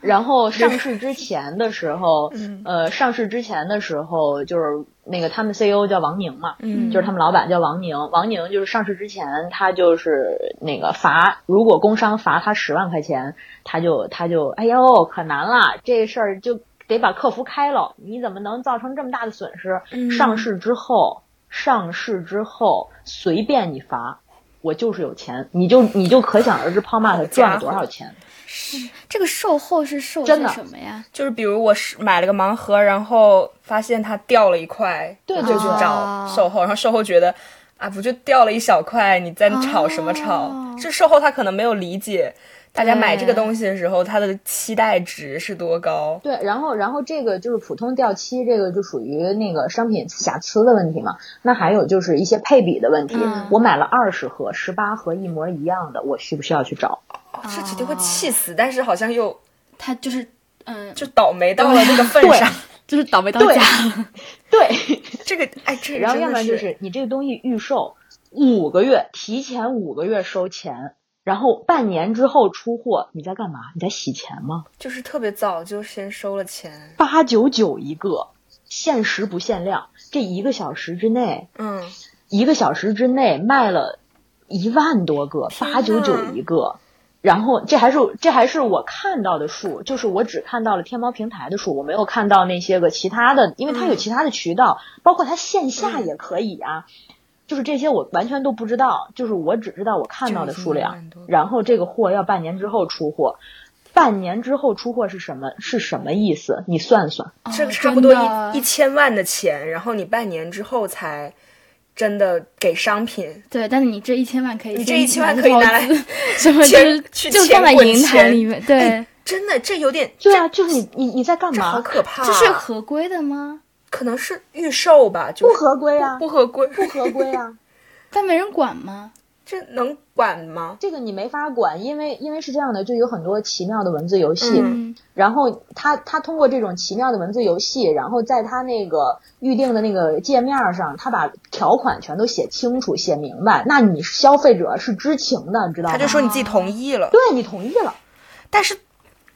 然后上市之前的时候，<laughs> 嗯呃，上市之前的时候就是那个他们 CEO 叫王宁嘛，嗯就是他们老板叫王宁，王宁就是上市之前他就是那个罚，如果工商罚他十万块钱，他就他就哎呦可难了，这事儿就得把客服开了，你怎么能造成这么大的损失？嗯上市之后，上市之后随便你罚。我就是有钱，你就你就可想而知 o m a 赚了多少钱。这个售后是售些真的什么呀？就是比如我是买了个盲盒，然后发现它掉了一块，我就去找售后，然后售后觉得啊，不就掉了一小块，你在吵什么吵？哦这售后他可能没有理解大家买这个东西的时候，它的期待值是多高。对，然后然后这个就是普通掉漆，这个就属于那个商品瑕疵的问题嘛。那还有就是一些配比的问题，嗯我买了二十盒、十八盒一模一样的，我需不需要去找？哦这肯定会气死，但是好像又他就是嗯，就倒霉到了这个份上。就是倒霉到对家。对，<laughs> 这个哎，这个然后要不然就是你这个东西预售五个月，提前五个月收钱，然后半年之后出货，你在干嘛？你在洗钱吗？就是特别早就先收了钱。八九九一个，限时不限量，这一个小时之内嗯，一个小时之内卖了一万多个，八九九一个。然后这还是这还是我看到的数，就是我只看到了天猫平台的数，我没有看到那些个其他的，因为它有嗯其他的渠道，包括它线下也可以啊。就是这些我完全都不知道，就是我只知道我看到的数量，然后这个货要半年之后出货，半年之后出货是什么是什么意思？你算算，这哦个差不多一一千万的钱，然后你半年之后才真的给商品。对，但是你这一千万可以，你这一千万可以拿来 <laughs> 什么就是去就放在银行里面，对哎，真的，这有点对啊，就是你你你在干嘛好嘛？可怕、啊。这是合规的吗？可能是预售吧，就不合规啊，不合规，不合规啊。<laughs> 但没人管吗？这能管吗？这个你没法管，因为因为是这样的，就有很多奇妙的文字游戏，嗯然后他他通过这种奇妙的文字游戏，然后在他那个预定的那个界面上，他把条款全都写清楚、写明白，那你消费者是知情的，你知道吗？他就说你自己同意了，对你同意了，但是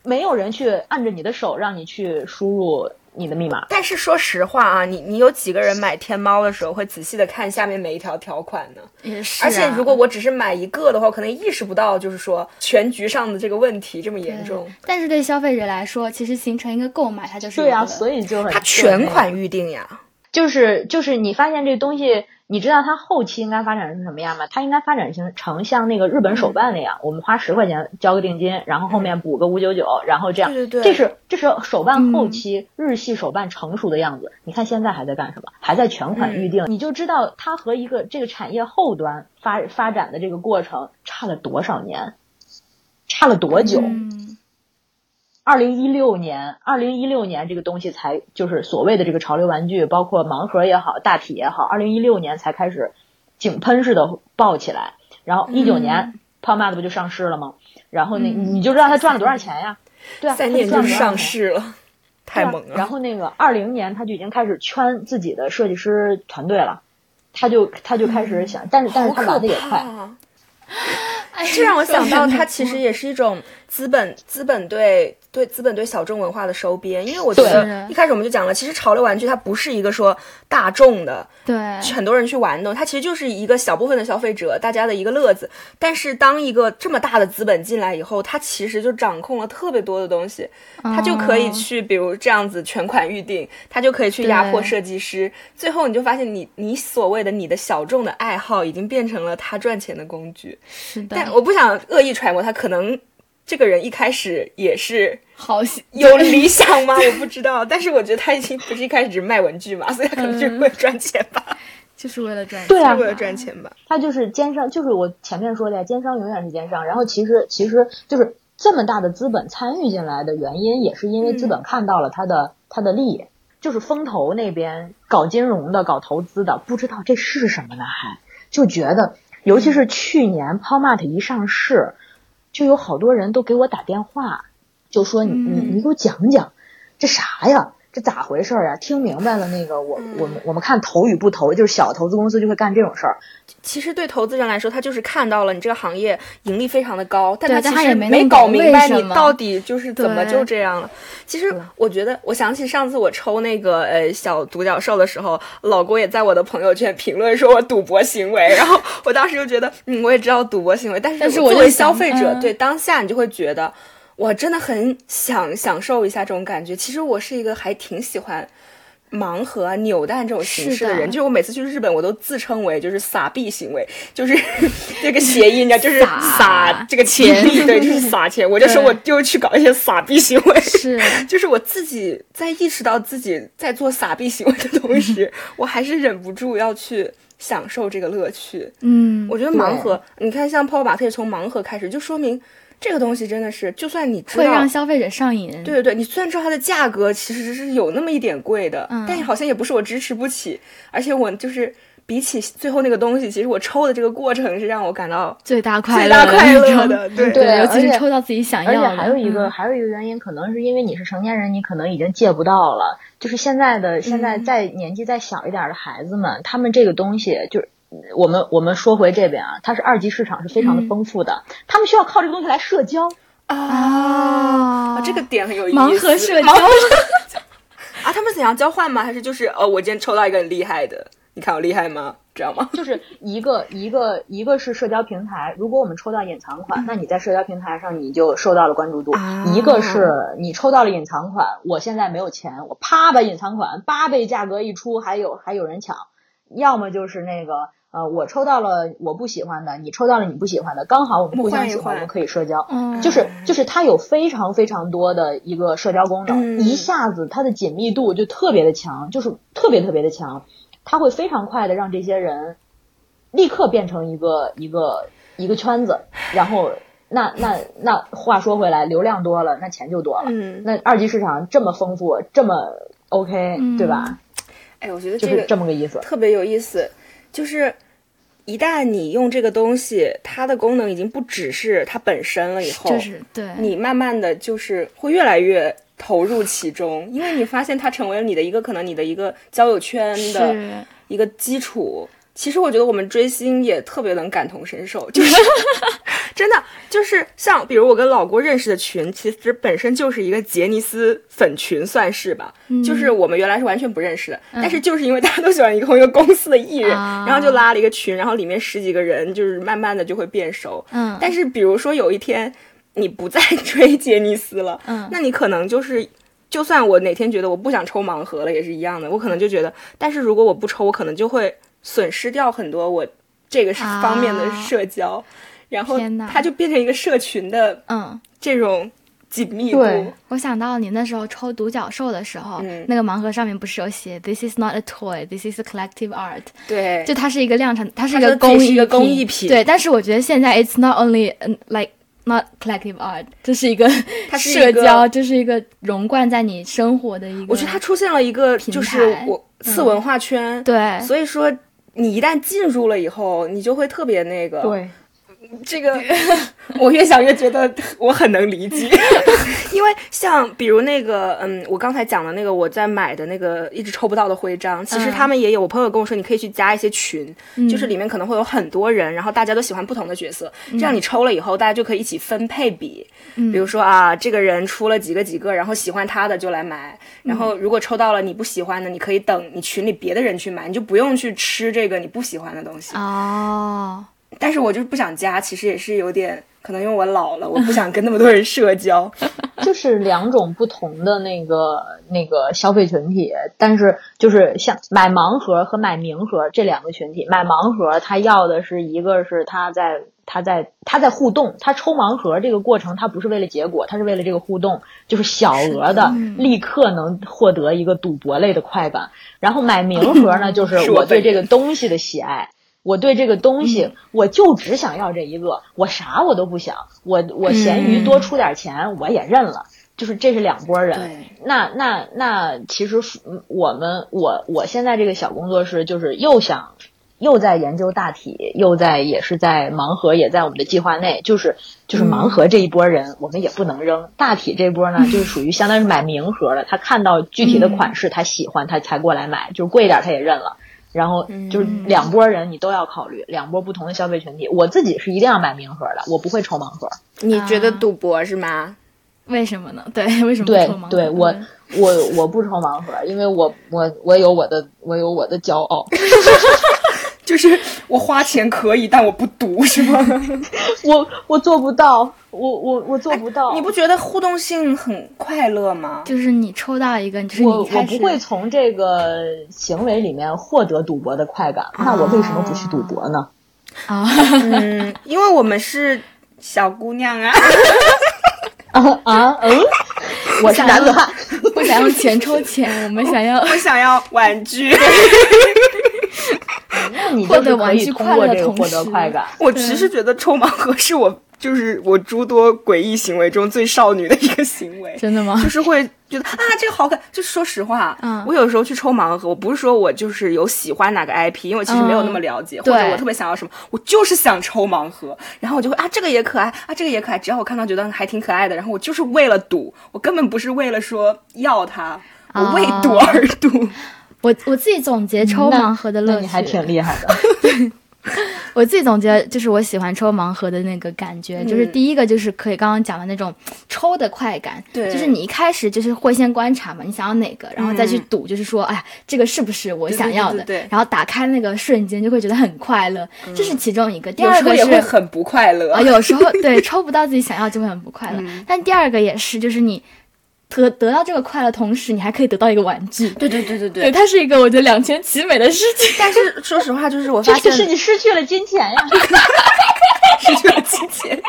没有人去按着你的手让你去输入你的密码。但是说实话啊，你你有几个人买天猫的时候会仔细的看下面每一条条款呢？也是、而且如果我只是买一个的话，我可能意识不到，就是说全局上的这个问题这么严重。但是对消费者来说，其实形成一个购买，它就是对啊，所以就很它全款预定呀。就是就是你发现这东西，你知道它后期应该发展成什么样吗？它应该发展成成像那个日本手办那样，我们花十块钱交个定金，然后后面补个五九九，然后这样，对对对，这是这是手办后期日系手办成熟的样子。你看现在还在干什么？还在全款预定，你就知道它和一个这个产业后端发发展的这个过程差了多少年，差了多久？二零一六年，二零一六年这个东西才就是所谓的这个潮流玩具，包括盲盒也好，大体也好，二零一六年才开始井喷似的爆起来。然后一九年胖妈的不就上市了吗？然后那你就知道他赚了多少钱呀？对啊，三年就上市了，太猛了。然后那个二零年他就已经开始圈自己的设计师团队了，他就他就开始想，但是但是他来的也快。这让我想到，它其实也是一种资本资本对对资本对小众文化的收编。因为我觉得一开始我们就讲了，其实潮流玩具它不是一个说大众的，对很多人去玩的，它其实就是一个小部分的消费者大家的一个乐子。但是当一个这么大的资本进来以后，它其实就掌控了特别多的东西，它就可以去比如这样子全款预定，它就可以去压迫设计师。最后你就发现，你你所谓的你的小众的爱好，已经变成了他赚钱的工具。是的。但我不想恶意揣摩他，可能这个人一开始也是好有理想吗？<laughs> 我不知道，但是我觉得他已经不是一开始只卖文具嘛，<laughs> 所以他可能就是为了赚钱吧，就是为了赚钱，对啊，为了赚钱吧。他就是奸商，就是我前面说的呀，奸商永远是奸商。然后其实其实就是这么大的资本参与进来的原因，也是因为资本看到了他的、他的利益，就是风投那边搞金融的、搞投资的，不知道这是什么呢，还就觉得。尤其是去年 POMAT 一上市，就有好多人都给我打电话，就说你你你给我讲讲，这啥呀？这咋回事儿啊？听明白了，那个我我们我们看投与不投，就是小投资公司就会干这种事儿。其实对投资人来说，他就是看到了你这个行业盈利非常的高，但他其实没搞明白你到底就是怎么就这样了。其实我觉得，我想起上次我抽那个呃小独角兽的时候，老郭也在我的朋友圈评论说我赌博行为，然后我当时就觉得，嗯，我也知道赌博行为，但是作为消费者，对当下你就会觉得。我真的很想享受一下这种感觉。其实我是一个还挺喜欢盲盒啊、扭蛋这种形式的人。就是我每次去日本，我都自称为就是撒币行为，就是 <laughs> 这个谐音，你知道，就是撒这个钱币，对，就是撒钱。我就说我就去搞一些撒币行为，是，<laughs> 就是我自己在意识到自己在做撒币行为的同时，我还是忍不住要去享受这个乐趣。嗯，我觉得盲盒，你看像泡泡玛特从盲盒开始，就说明。这个东西真的是，就算你知道会让消费者上瘾。对对对，你虽然知道它的价格其实是有那么一点贵的，嗯，但好像也不是我支持不起。而且我就是比起最后那个东西，其实我抽的这个过程是让我感到最大快乐、最大快乐的。<laughs> 对对，尤其是抽到自己想要的。而且还有一个，还有一个原因，可能是因为你是成年人，你可能已经借不到了。就是现在的现在再年纪再小一点的孩子们，他们这个东西就是。我们我们说回这边啊，它是二级市场是非常的丰富的，他们需要靠这个东西来社交。啊，这个点很有意思。盲盒社交 <laughs> 啊，他们怎样交换吗？还是就是呃，我今天抽到一个很厉害的，你看我厉害吗？知道吗？<laughs> 就是一个一个一个是社交平台，如果我们抽到隐藏款，那你在社交平台上你就受到了关注度。一个是你抽到了隐藏款，我现在没有钱，我啪把隐藏款八倍价格一出，还有还有人抢。要么就是那个。呃，我抽到了我不喜欢的，你抽到了你不喜欢的，刚好我们互相喜欢，我们可以社交。嗯，就是就是它有非常非常多的一个社交功能，一下子它的紧密度就特别的强，就是特别特别的强，它会非常快的让这些人立刻变成一个一个一个圈子。然后那那那话说回来，流量多了，那钱就多了。嗯，那二级市场这么丰富，这么 OK，对吧？哎，我觉得就是这么个意思，特别有意思，就是。一旦你用这个东西，它的功能已经不只是它本身了，以后，就是对，你慢慢的就是会越来越投入其中，因为你发现它成为了你的一个可能你的一个交友圈的一个基础。其实我觉得我们追星也特别能感同身受，<laughs> 就是真的就是像比如我跟老郭认识的群，其实本身就是一个杰尼斯粉群，算是吧。就是我们原来是完全不认识的，但是就是因为大家都喜欢一个同一个公司的艺人，然后就拉了一个群，然后里面十几个人，就是慢慢的就会变熟。嗯，但是比如说有一天你不再 <laughs> 追杰尼斯了，嗯，那你可能就是。就算我哪天觉得我不想抽盲盒了，也是一样的。我可能就觉得，但是如果我不抽，我可能就会损失掉很多我这个方面的社交，然后它就变成一个社群的嗯这种紧密度。我想到你那时候抽独角兽的时候，那个盲盒上面不是有写 “This is not a toy, this is a collective art”？对，就它是一个量产，它是一个工艺，一个工艺品。对，但是我觉得现在 it's not only like Not collective art，这 <laughs> 是一个社交，这是一个融贯在你生活的一个。我觉得它出现了一个就是我次文化圈，对，所以说你一旦进入了以后，你就会特别那个。这个我越想越觉得我很能理解，<laughs> 因为像比如那个，嗯，我刚才讲的那个我在买的那个一直抽不到的徽章，其实他们也有。我朋友跟我说，你可以去加一些群，就是里面可能会有很多人，然后大家都喜欢不同的角色，这样你抽了以后，大家就可以一起分配比。比如说啊，这个人出了几个几个，然后喜欢他的就来买，然后如果抽到了你不喜欢的，你可以等你群里别的人去买，你就不用去吃这个你不喜欢的东西。哦。但是我就是不想加，其实也是有点可能因为我老了，我不想跟那么多人社交。<laughs> 就是两种不同的那个那个消费群体，但是就是像买盲盒和买名盒这两个群体，买盲盒他要的是一个是他在他在他在互动，他抽盲盒这个过程他不是为了结果，他是为了这个互动，就是小额的立刻能获得一个赌博类的快感。然后买名盒呢，<laughs> 就是我对这个东西的喜爱。我对这个东西，我就只想要这一个，我啥我都不想，我我闲鱼多出点钱我也认了，就是这是两拨人。那那那其实我们我我现在这个小工作室就是又想又在研究大体，又在也是在盲盒也在我们的计划内，就是就是盲盒这一波人我们也不能扔，大体这波呢 <laughs> 就是属于相当于买名盒的，他看到具体的款式他喜欢他才过来买，就是贵一点他也认了。然后就是两拨人，你都要考虑两拨不同的消费群体。我自己是一定要买名盒的，我不会抽盲盒。你觉得赌博是吗？为什么呢？<laughs> 对，为什么对对，我我我不抽盲盒，因为我我我有我的我有我的骄傲。<laughs> 就是我花钱可以，但我不赌，是吗？<laughs> 我我做不到，我我我做不到。你不觉得互动性很快乐吗？就是你抽到一个，就是我我不会从这个行为里面获得赌博的快感，那我为什么不去赌博呢？啊，嗯，<laughs> 因为我们是小姑娘啊。啊啊嗯，<laughs> 我是男子汉，不想要钱抽钱，我们想要，我想要玩具。那你就是可以通过这个获得快感。我其实觉得抽盲盒是我就是我诸多诡异行为中最少女的一个行为。真的吗？就是会觉得啊，这个好看。就是说实话，嗯，我有时候去抽盲盒，我不是说我就是有喜欢哪个 IP，因为我其实没有那么了解，或者我特别想要什么，我就是想抽盲盒。然后我就会啊，这个也可爱啊，这个也可爱。只要我看到觉得还挺可爱的，然后我就是为了赌，我根本不是为了说要它，我为赌而赌。我我自己总结抽盲盒的乐趣，还挺厉害的。对，我自己总结 <laughs> <laughs> 就是我喜欢抽盲盒的那个感觉，就是第一个就是可以刚刚讲的那种抽的快感，对，就是你一开始就是会先观察嘛，你想要哪个，然后再去赌，就是说，哎呀，这个是不是我想要的？对，然后打开那个瞬间就会觉得很快乐，这是其中一个。第二个也会很不快乐啊，有时候 <laughs> 对抽不到自己想要就会很不快乐。但第二个也是，就是你。得得到这个快乐，同时你还可以得到一个玩具。对对对对对，它是一个我觉得两全其美的事情。但是说实话，就是我发现是你失去了金钱呀，<laughs> 失去了金钱。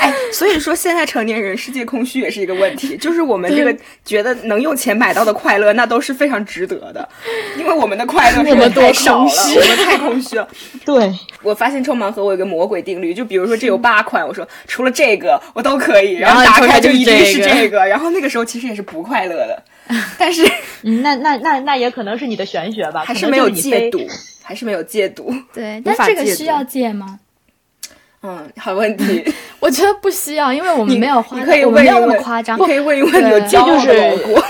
哎，所以说现在成年人世界空虚也是一个问题。就是我们这个觉得能用钱买到的快乐，那都是非常值得的，因为我们的快乐是太少了，我们太空虚了。<laughs> 对，我发现抽盲盒我有个魔鬼定律，就比如说这有八款，我说除了这个我都可以，然后打开就一定是这个，然后那个时候。其实也是不快乐的，<laughs> 但是，那那那那也可能是你的玄学吧，还是没有戒赌，还是没有戒赌。对，但这个需要戒吗？嗯，好问题。<laughs> 我觉得不需要，因为我们没有花，可以问一问，夸张，可以问一问有骄傲的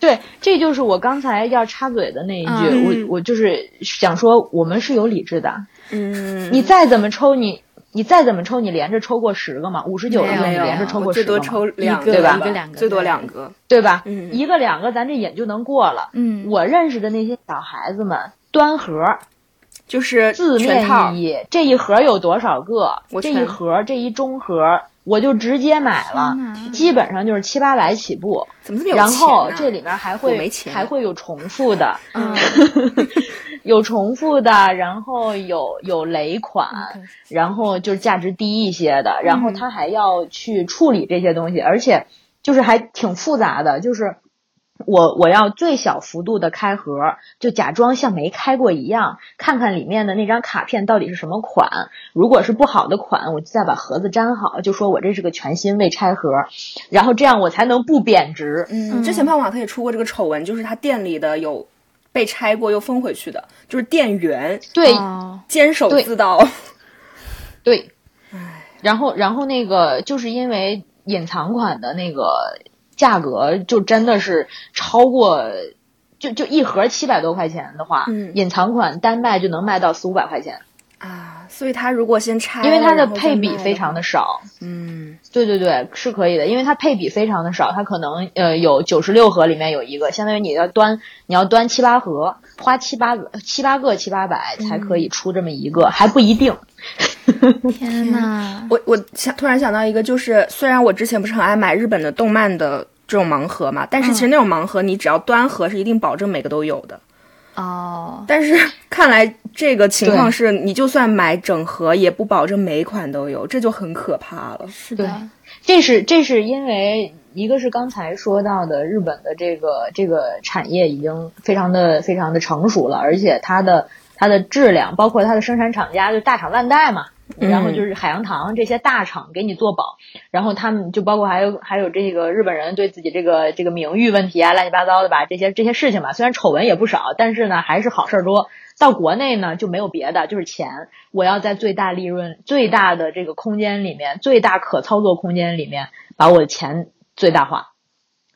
对，这就是我刚才要插嘴的那一句，我我就是想说，我们是有理智的。嗯，你再怎么抽，你你再怎么抽，你连着抽过十个吗？五十九个，你连着抽过十个吗？最多抽两个，对吧？一个两个，最多两个，对吧？嗯，一个两个，咱这瘾就能过了。嗯，我认识的那些小孩子们端盒，就是字面意义，这一盒有多少个？这一盒这一中盒，我就直接买了，基本上就是七八百起步。怎么这么有钱？然后这里面还会还会有重复的。嗯。<laughs> 有重复的，然后有有雷款，然后就是价值低一些的，然后他还要去处理这些东西，而且就是还挺复杂的。就是我我要最小幅度的开盒，就假装像没开过一样，看看里面的那张卡片到底是什么款。如果是不好的款，我就再把盒子粘好，就说我这是个全新未拆盒，然后这样我才能不贬值。嗯，之前泡泡玛特也出过这个丑闻，就是他店里的有。被拆过又封回去的，就是店员对坚守自盗，对，然后然后那个就是因为隐藏款的那个价格就真的是超过，就就一盒七百多块钱的话，隐藏款单卖就能卖到四五百块钱。啊。所以它如果先拆，因为它的配比非常的少，嗯，对对对，是可以的，因为它配比非常的少，它可能呃有九十六盒里面有一个，相当于你要端你要端七八盒，花七八个七八个七八百才可以出这么一个，还不一定。<laughs> 天呐，我我想突然想到一个，就是虽然我之前不是很爱买日本的动漫的这种盲盒嘛，但是其实那种盲盒你只要端盒是一定保证每个都有的。哦，但是 <laughs> 看来这个情况是你就算买整盒也不保证每款都有，这就很可怕了。是的，这是这是因为一个是刚才说到的日本的这个这个产业已经非常的非常的成熟了，而且它的它的质量，包括它的生产厂家就大厂万代嘛。然后就是海洋堂这些大厂给你做保，然后他们就包括还有还有这个日本人对自己这个这个名誉问题啊乱七八糟的吧，这些这些事情吧，虽然丑闻也不少，但是呢还是好事多。到国内呢就没有别的，就是钱，我要在最大利润、最大的这个空间里面、最大可操作空间里面把我的钱最大化。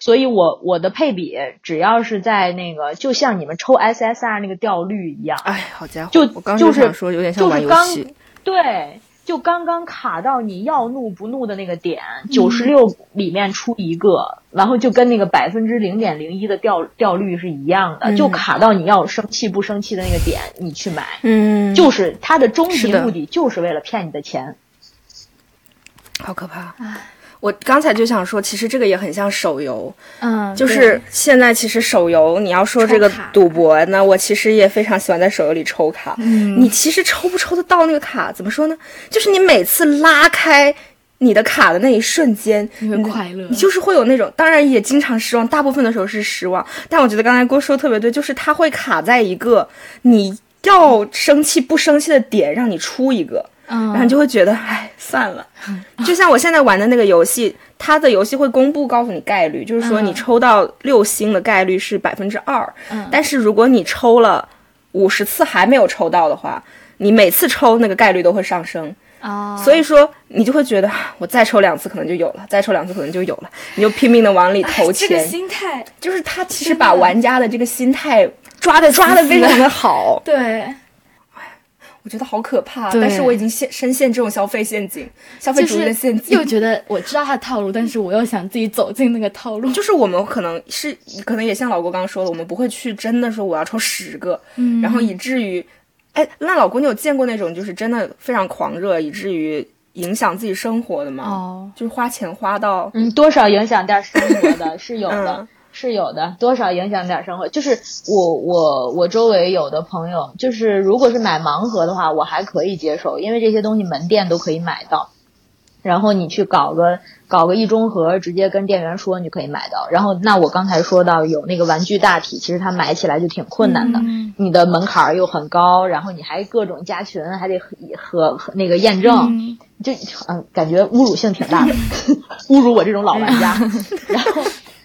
所以我我的配比只要是在那个，就像你们抽 SSR 那个掉率一样，哎，好家伙，就我刚就是想说有点像玩游戏。对，就刚刚卡到你要怒不怒的那个点，九十六里面出一个，然后就跟那个百分之零点零一的掉掉率是一样的，就卡到你要生气不生气的那个点，你去买，嗯，就是它的终极目的就是为了骗你的钱，好可怕。我刚才就想说，其实这个也很像手游，嗯，就是现在其实手游，你要说这个赌博，那我其实也非常喜欢在手游里抽卡。嗯，你其实抽不抽得到那个卡，怎么说呢？就是你每次拉开你的卡的那一瞬间，你会快乐，你就是会有那种，当然也经常失望，大部分的时候是失望。但我觉得刚才郭说特别对，就是它会卡在一个你要生气不生气的点，让你出一个。嗯然后你就会觉得，哎，算了。就像我现在玩的那个游戏，它的游戏会公布告诉你概率，就是说你抽到六星的概率是百分之二。但是如果你抽了五十次还没有抽到的话，你每次抽那个概率都会上升。哦。所以说你就会觉得，我再抽两次可能就有了，再抽两次可能就有了，你就拼命的往里投钱。这个心态就是他其实把玩家的这个心态抓的抓的非常的好。对。我觉得好可怕，但是我已经陷深陷这种消费陷阱、消费主义的陷阱。又觉得我知道他的套路，但是我又想自己走进那个套路。<laughs> 就是我们可能是，可能也像老郭刚刚说的，我们不会去真的说我要抽十个，嗯，然后以至于，哎，那老郭你有见过那种就是真的非常狂热，以至于影响自己生活的吗？哦，就是花钱花到，嗯，多少影响点生活的是有的。是有的，多少影响点生活。就是我我我周围有的朋友，就是如果是买盲盒的话，我还可以接受，因为这些东西门店都可以买到。然后你去搞个搞个一中盒，直接跟店员说，你就可以买到。然后那我刚才说到有那个玩具大体，其实它买起来就挺困难的，你的门槛又很高，然后你还各种加群，还得和和那个验证，就嗯感觉侮辱性挺大的，<laughs> 侮辱我这种老玩家。<laughs> 然后。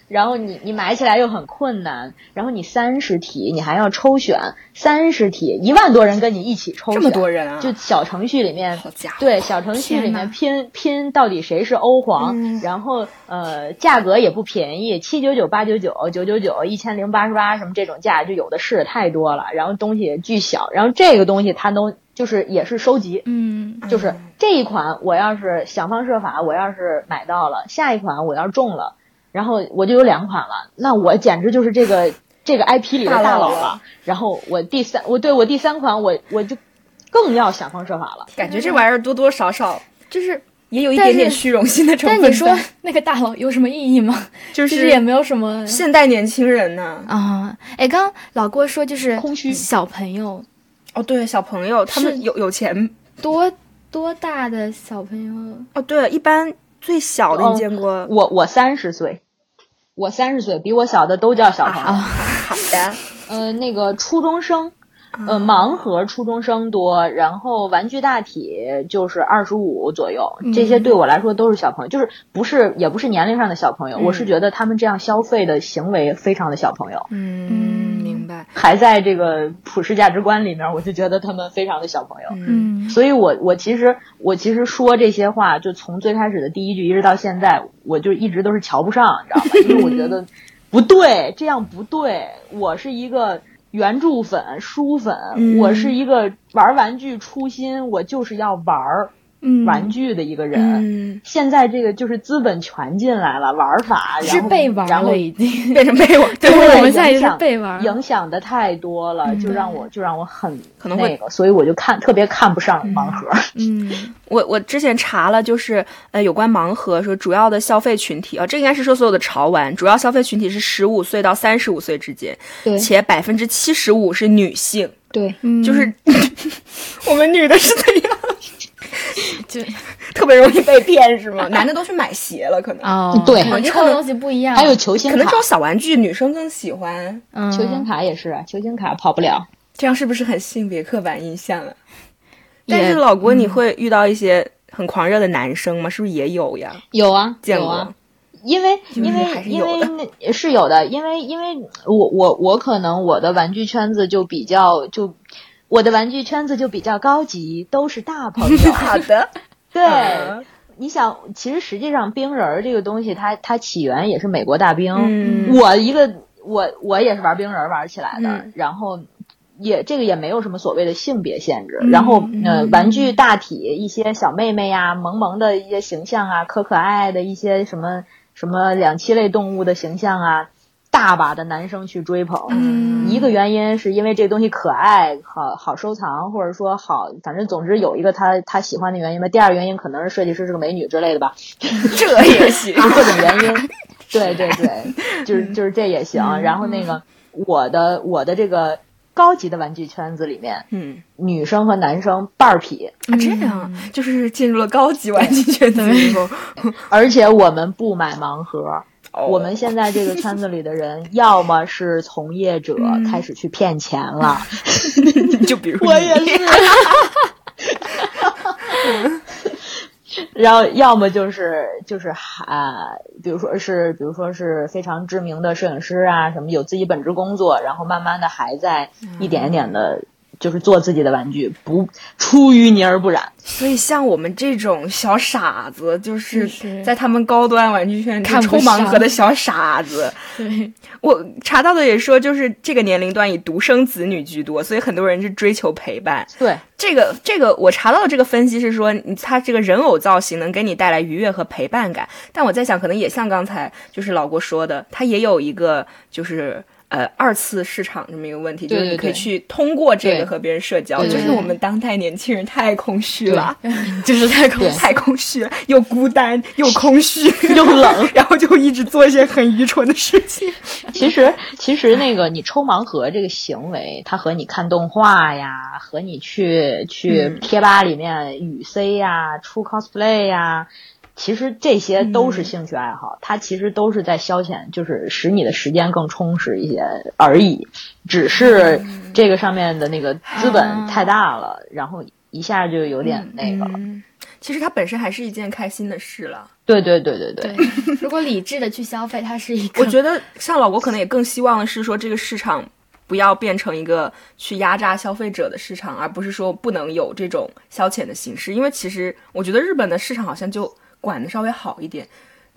然后你你买起来又很困难，然后你三十题你还要抽选三十题，一万多人跟你一起抽选，这么多人啊！就小程序里面，好家伙，对小程序里面拼拼到底谁是欧皇，然后呃价格也不便宜，七九九八九九九九九一千零八十八什么这种价就有的是太多了，然后东西也巨小，然后这个东西它都就是也是收集，嗯，就是这一款我要是想方设法，我要是买到了，下一款我要中了，然后我就有两款了，那我简直就是这个这个 IP 里的大佬了。然后我第三，我对我第三款，我我就更要想方设法了。感觉这玩意儿多多少少就是也有一点点虚荣心的成分。但你说那个大佬有什么意义吗？就是也没有什么。现代年轻人呢？啊，哎，刚刚老郭说就是空虚小朋友。哦，对，小朋友他们有有钱多。多大的小朋友？哦，对，一般最小的你见过？我我三十岁，我三十岁，比我小的都叫小朋友。好的，呃，那个初中生。呃，盲盒初中生多，然后玩具大体就是二十五左右，这些对我来说都是小朋友，就是不是也不是年龄上的小朋友，我是觉得他们这样消费的行为非常的小朋友。嗯，明白。还在这个普世价值观里面，我就觉得他们非常的小朋友。嗯，所以我我其实我其实说这些话，就从最开始的第一句一直到现在，我就一直都是瞧不上，你知道吗？<laughs> 因为我觉得不对，这样不对，我是一个。原著粉、书粉，我是一个玩玩具初心，我就是要玩儿。玩具的一个人，现在这个就是资本全进来了，玩法是被玩了，已经。变成被玩。对，我们现在也是被玩，影响的太多了，就让我就让我很可能会，所以我就看特别看不上盲盒。嗯，<laughs> 我我之前查了，就是呃有关盲盒说主要的消费群体啊，这应该是说所有的潮玩主要消费群体是十五岁到三十五岁之间，对，且百分之七十五是女性，对，就是 <laughs> 我们女的是怎样？<laughs> 就特别容易被骗是吗？<laughs> 男的都去买鞋了，可能哦，对，抽的东西不一样。还有球星卡，可能这种小玩具女生更喜欢。球星卡也是，球星卡跑不了。这样是不是很性别刻板印象啊？但是老郭，你会遇到一些很狂热的男生吗？是不是也有呀？有啊，见过。因为因为因为那是有的，因为因为我我我可能我的玩具圈子就比较就。我的玩具圈子就比较高级，都是大朋友。好的，<laughs> 对，你想，其实实际上冰人儿这个东西，它它起源也是美国大兵。嗯，我一个我我也是玩冰人儿玩起来的，然后也这个也没有什么所谓的性别限制。然后呃，玩具大体一些小妹妹呀，萌萌的一些形象啊，可可爱爱的一些什么什么两栖类动物的形象啊。大把的男生去追捧，一个原因是因为这东西可爱，好好收藏，或者说好，反正总之有一个他他喜欢的原因吧。第二个原因可能是设计师是个美女之类的吧，<laughs> 这也行，<laughs> 各种原因。<laughs> 对对对，就是就是这也行。然后那个我的我的这个高级的玩具圈子里面，嗯，女生和男生半儿匹。啊，这样就是进入了高级玩具圈子以后，而且我们不买盲盒。我们现在这个圈子里的人，要么是从业者开始去骗钱了，<laughs> 就比如我也是，<laughs> 然后要么就是就是还，比如说是，比如说是非常知名的摄影师啊，什么有自己本职工作，然后慢慢的还在一点一点的。就是做自己的玩具，不出淤泥而不染。所以像我们这种小傻子，就是在他们高端玩具圈抽盲盒的小傻子。<laughs> 对，我查到的也说，就是这个年龄段以独生子女居多，所以很多人是追求陪伴。对，这个这个我查到的这个分析是说，他这个人偶造型能给你带来愉悦和陪伴感。但我在想，可能也像刚才就是老郭说的，他也有一个就是。呃，二次市场这么一个问题，就是你可以去通过这个和别人社交，就是我们当代年轻人太空虚了，<laughs> 就是太空太空虚，又孤单又空虚 <laughs> 又冷，然后就一直做一些很愚蠢的事情。<laughs> 其实，其实那个你抽盲盒这个行为，它和你看动画呀，和你去去贴吧里面语 C 呀，出 cosplay 呀。其实这些都是兴趣爱好，它其实都是在消遣，就是使你的时间更充实一些而已。只是这个上面的那个资本太大了，然后一下就有点那个。其实它本身还是一件开心的事了。对对对对对。如果理智的去消费，它是一个。我觉得像老国可能也更希望的是说，这个市场不要变成一个去压榨消费者的市场，而不是说不能有这种消遣的形式。因为其实我觉得日本的市场好像就。管的稍微好一点，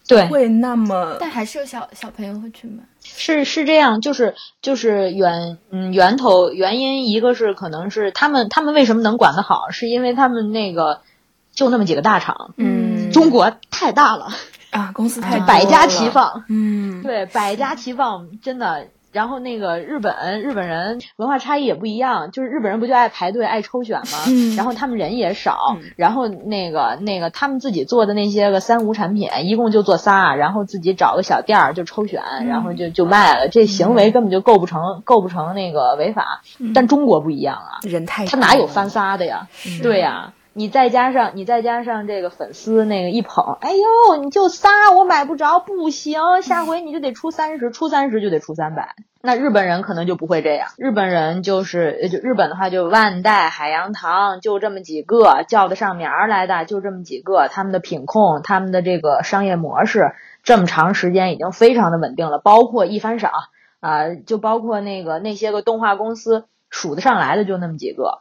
对，会那么，但还是有小小朋友会去买。是是这样，就是就是源嗯源头原因，一个是可能是他们他们为什么能管得好，是因为他们那个就那么几个大厂，嗯，中国太大了啊，公司太百家齐放，嗯，对，百家齐放，真的。然后那个日本日本人文化差异也不一样，就是日本人不就爱排队爱抽选吗？嗯，然后他们人也少，然后那个那个他们自己做的那些个三无产品，一共就做仨，然后自己找个小店儿就抽选，然后就就卖了，这行为根本就构不成构不成那个违法。但中国不一样啊，人太他哪有翻仨的呀？对呀。你再加上你再加上这个粉丝那个一捧，哎呦，你就仨我买不着，不行，下回你就得出三十，出三十就得出三百。那日本人可能就不会这样，日本人就是就日本的话就万代、海洋堂就这么几个叫得上名儿来的就这么几个，他们的品控、他们的这个商业模式这么长时间已经非常的稳定了，包括一番赏啊，就包括那个那些个动画公司数得上来的就那么几个。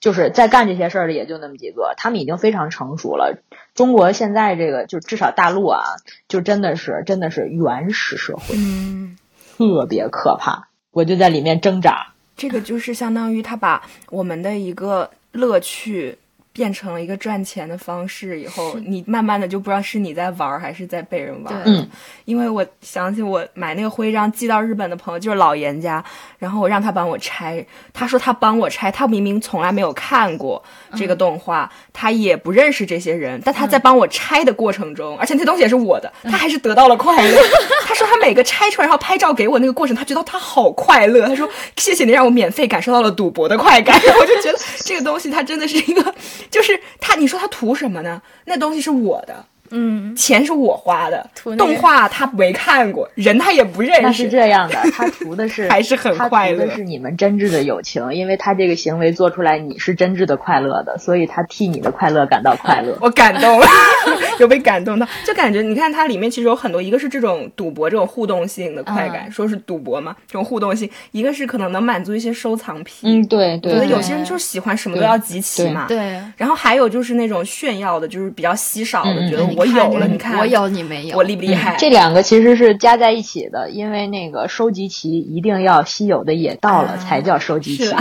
就是在干这些事儿的也就那么几个，他们已经非常成熟了。中国现在这个就至少大陆啊，就真的是真的是原始社会，嗯，特别可怕。我就在里面挣扎。这个就是相当于他把我们的一个乐趣。变成了一个赚钱的方式以后，你慢慢的就不知道是你在玩还是在被人玩。嗯，因为我想起我买那个徽章寄到日本的朋友就是老严家，然后我让他帮我拆，他说他帮我拆，他明明从来没有看过这个动画，他也不认识这些人，但他在帮我拆的过程中，而且那东西也是我的，他还是得到了快乐。<laughs> 他说他每个拆出来然后拍照给我那个过程，他觉得他好快乐。他说谢谢你让我免费感受到了赌博的快感。<laughs> 我就觉得这个东西它真的是一个。就是他，你说他图什么呢？那东西是我的，嗯，钱是我花的，动画他没看过，人他也不认识。那是这样的，他图的是 <laughs> 还是很快乐，是你们真挚的友情，因为他这个行为做出来，你是真挚的快乐的，所以他替你的快乐感到快乐。<laughs> 我感动了，<laughs> 有被感动到，就感觉你看它里面其实有很多，一个是这种赌博这种互动性的快感，说是赌博嘛，这种互动性；一个是可能能满足一些收藏癖，嗯，对对。觉得有些人就是喜欢什么都要集齐嘛，对。然后还有就是那种炫耀的，就是比较稀少的，觉得我有了，你看我有你没有，我厉不厉害？这两个其实是加在一起的，因为那个收集齐一定要稀有的也到了才叫收集齐。<laughs>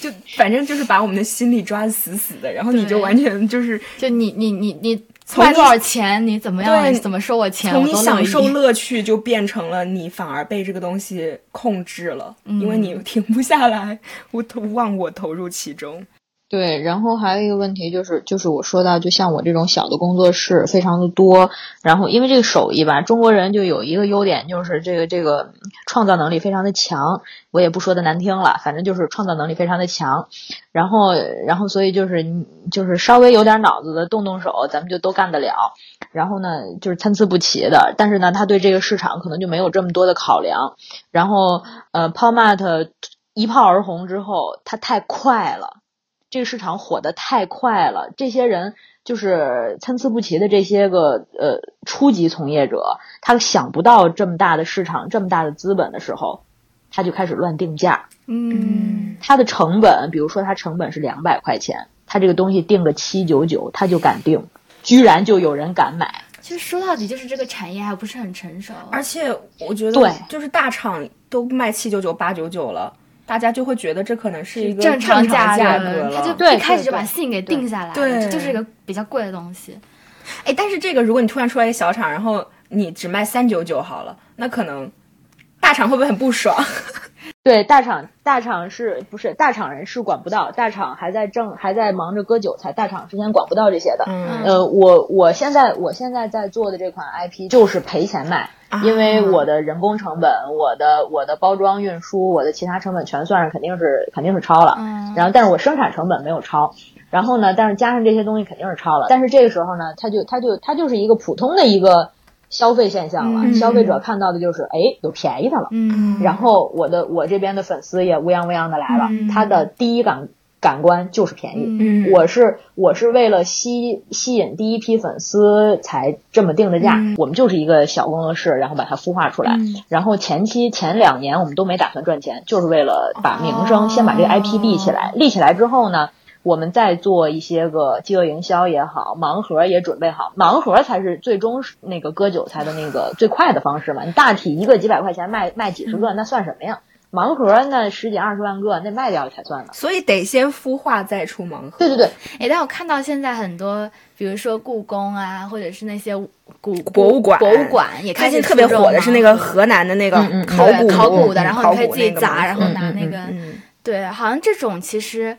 就反正就是把我们的心里抓死死的，然后你就完全就是 <laughs> 就你你你你花多少钱，你怎么样怎么收我钱，从你享受乐趣就变成了你反而被这个东西控制了，因为你停不下来，我投忘我投入其中。对，然后还有一个问题就是，就是我说到，就像我这种小的工作室非常的多，然后因为这个手艺吧，中国人就有一个优点，就是这个这个创造能力非常的强，我也不说的难听了，反正就是创造能力非常的强，然后然后所以就是就是稍微有点脑子的动动手，咱们就都干得了，然后呢就是参差不齐的，但是呢他对这个市场可能就没有这么多的考量，然后呃 p a m a t 一炮而红之后，它太快了。这个市场火的太快了，这些人就是参差不齐的这些个呃初级从业者，他想不到这么大的市场、这么大的资本的时候，他就开始乱定价。嗯，他的成本，比如说他成本是两百块钱，他这个东西定个七九九，他就敢定，居然就有人敢买。其实说到底，就是这个产业还不是很成熟，而且我觉得，对，就是大厂都卖七九九、八九九了。大家就会觉得这可能是一个正常价格了，他就一开始就把信给定下来了，这就是一个比较贵的东西。哎，但是这个如果你突然出来一个小厂，然后你只卖三九九好了，那可能大厂会不会很不爽？对，大厂大厂是不是大厂人是管不到，大厂还在挣，还在忙着割韭菜，大厂之前管不到这些的。嗯，呃，我我现在我现在在做的这款 IP 就是赔钱卖。因为我的人工成本、我的我的包装运输、我的其他成本全算上，肯定是肯定是超了。嗯。然后，但是我生产成本没有超。然后呢，但是加上这些东西肯定是超了。但是这个时候呢，它就它就它就是一个普通的一个消费现象了。消费者看到的就是，哎，有便宜的了。嗯。然后我的我这边的粉丝也乌泱乌泱的来了。他的第一感。感官就是便宜，嗯，我是我是为了吸吸引第一批粉丝才这么定的价，我们就是一个小工作室，然后把它孵化出来，然后前期前两年我们都没打算赚钱，就是为了把名声先把这个 IP 立起来，立起来之后呢，我们再做一些个饥饿营销也好，盲盒也准备好，盲盒才是最终那个割韭菜的那个最快的方式嘛，你大体一个几百块钱卖卖几十个，那算什么呀？盲盒那十几二十万个，那卖掉了才算呢。所以得先孵化再出盲盒。对对对，哎，但我看到现在很多，比如说故宫啊，或者是那些古博物馆，博物馆也开始特别火的是那个河南的那个考古考古的，然后你可以自己砸，然后拿那个，嗯对，好像这种其实。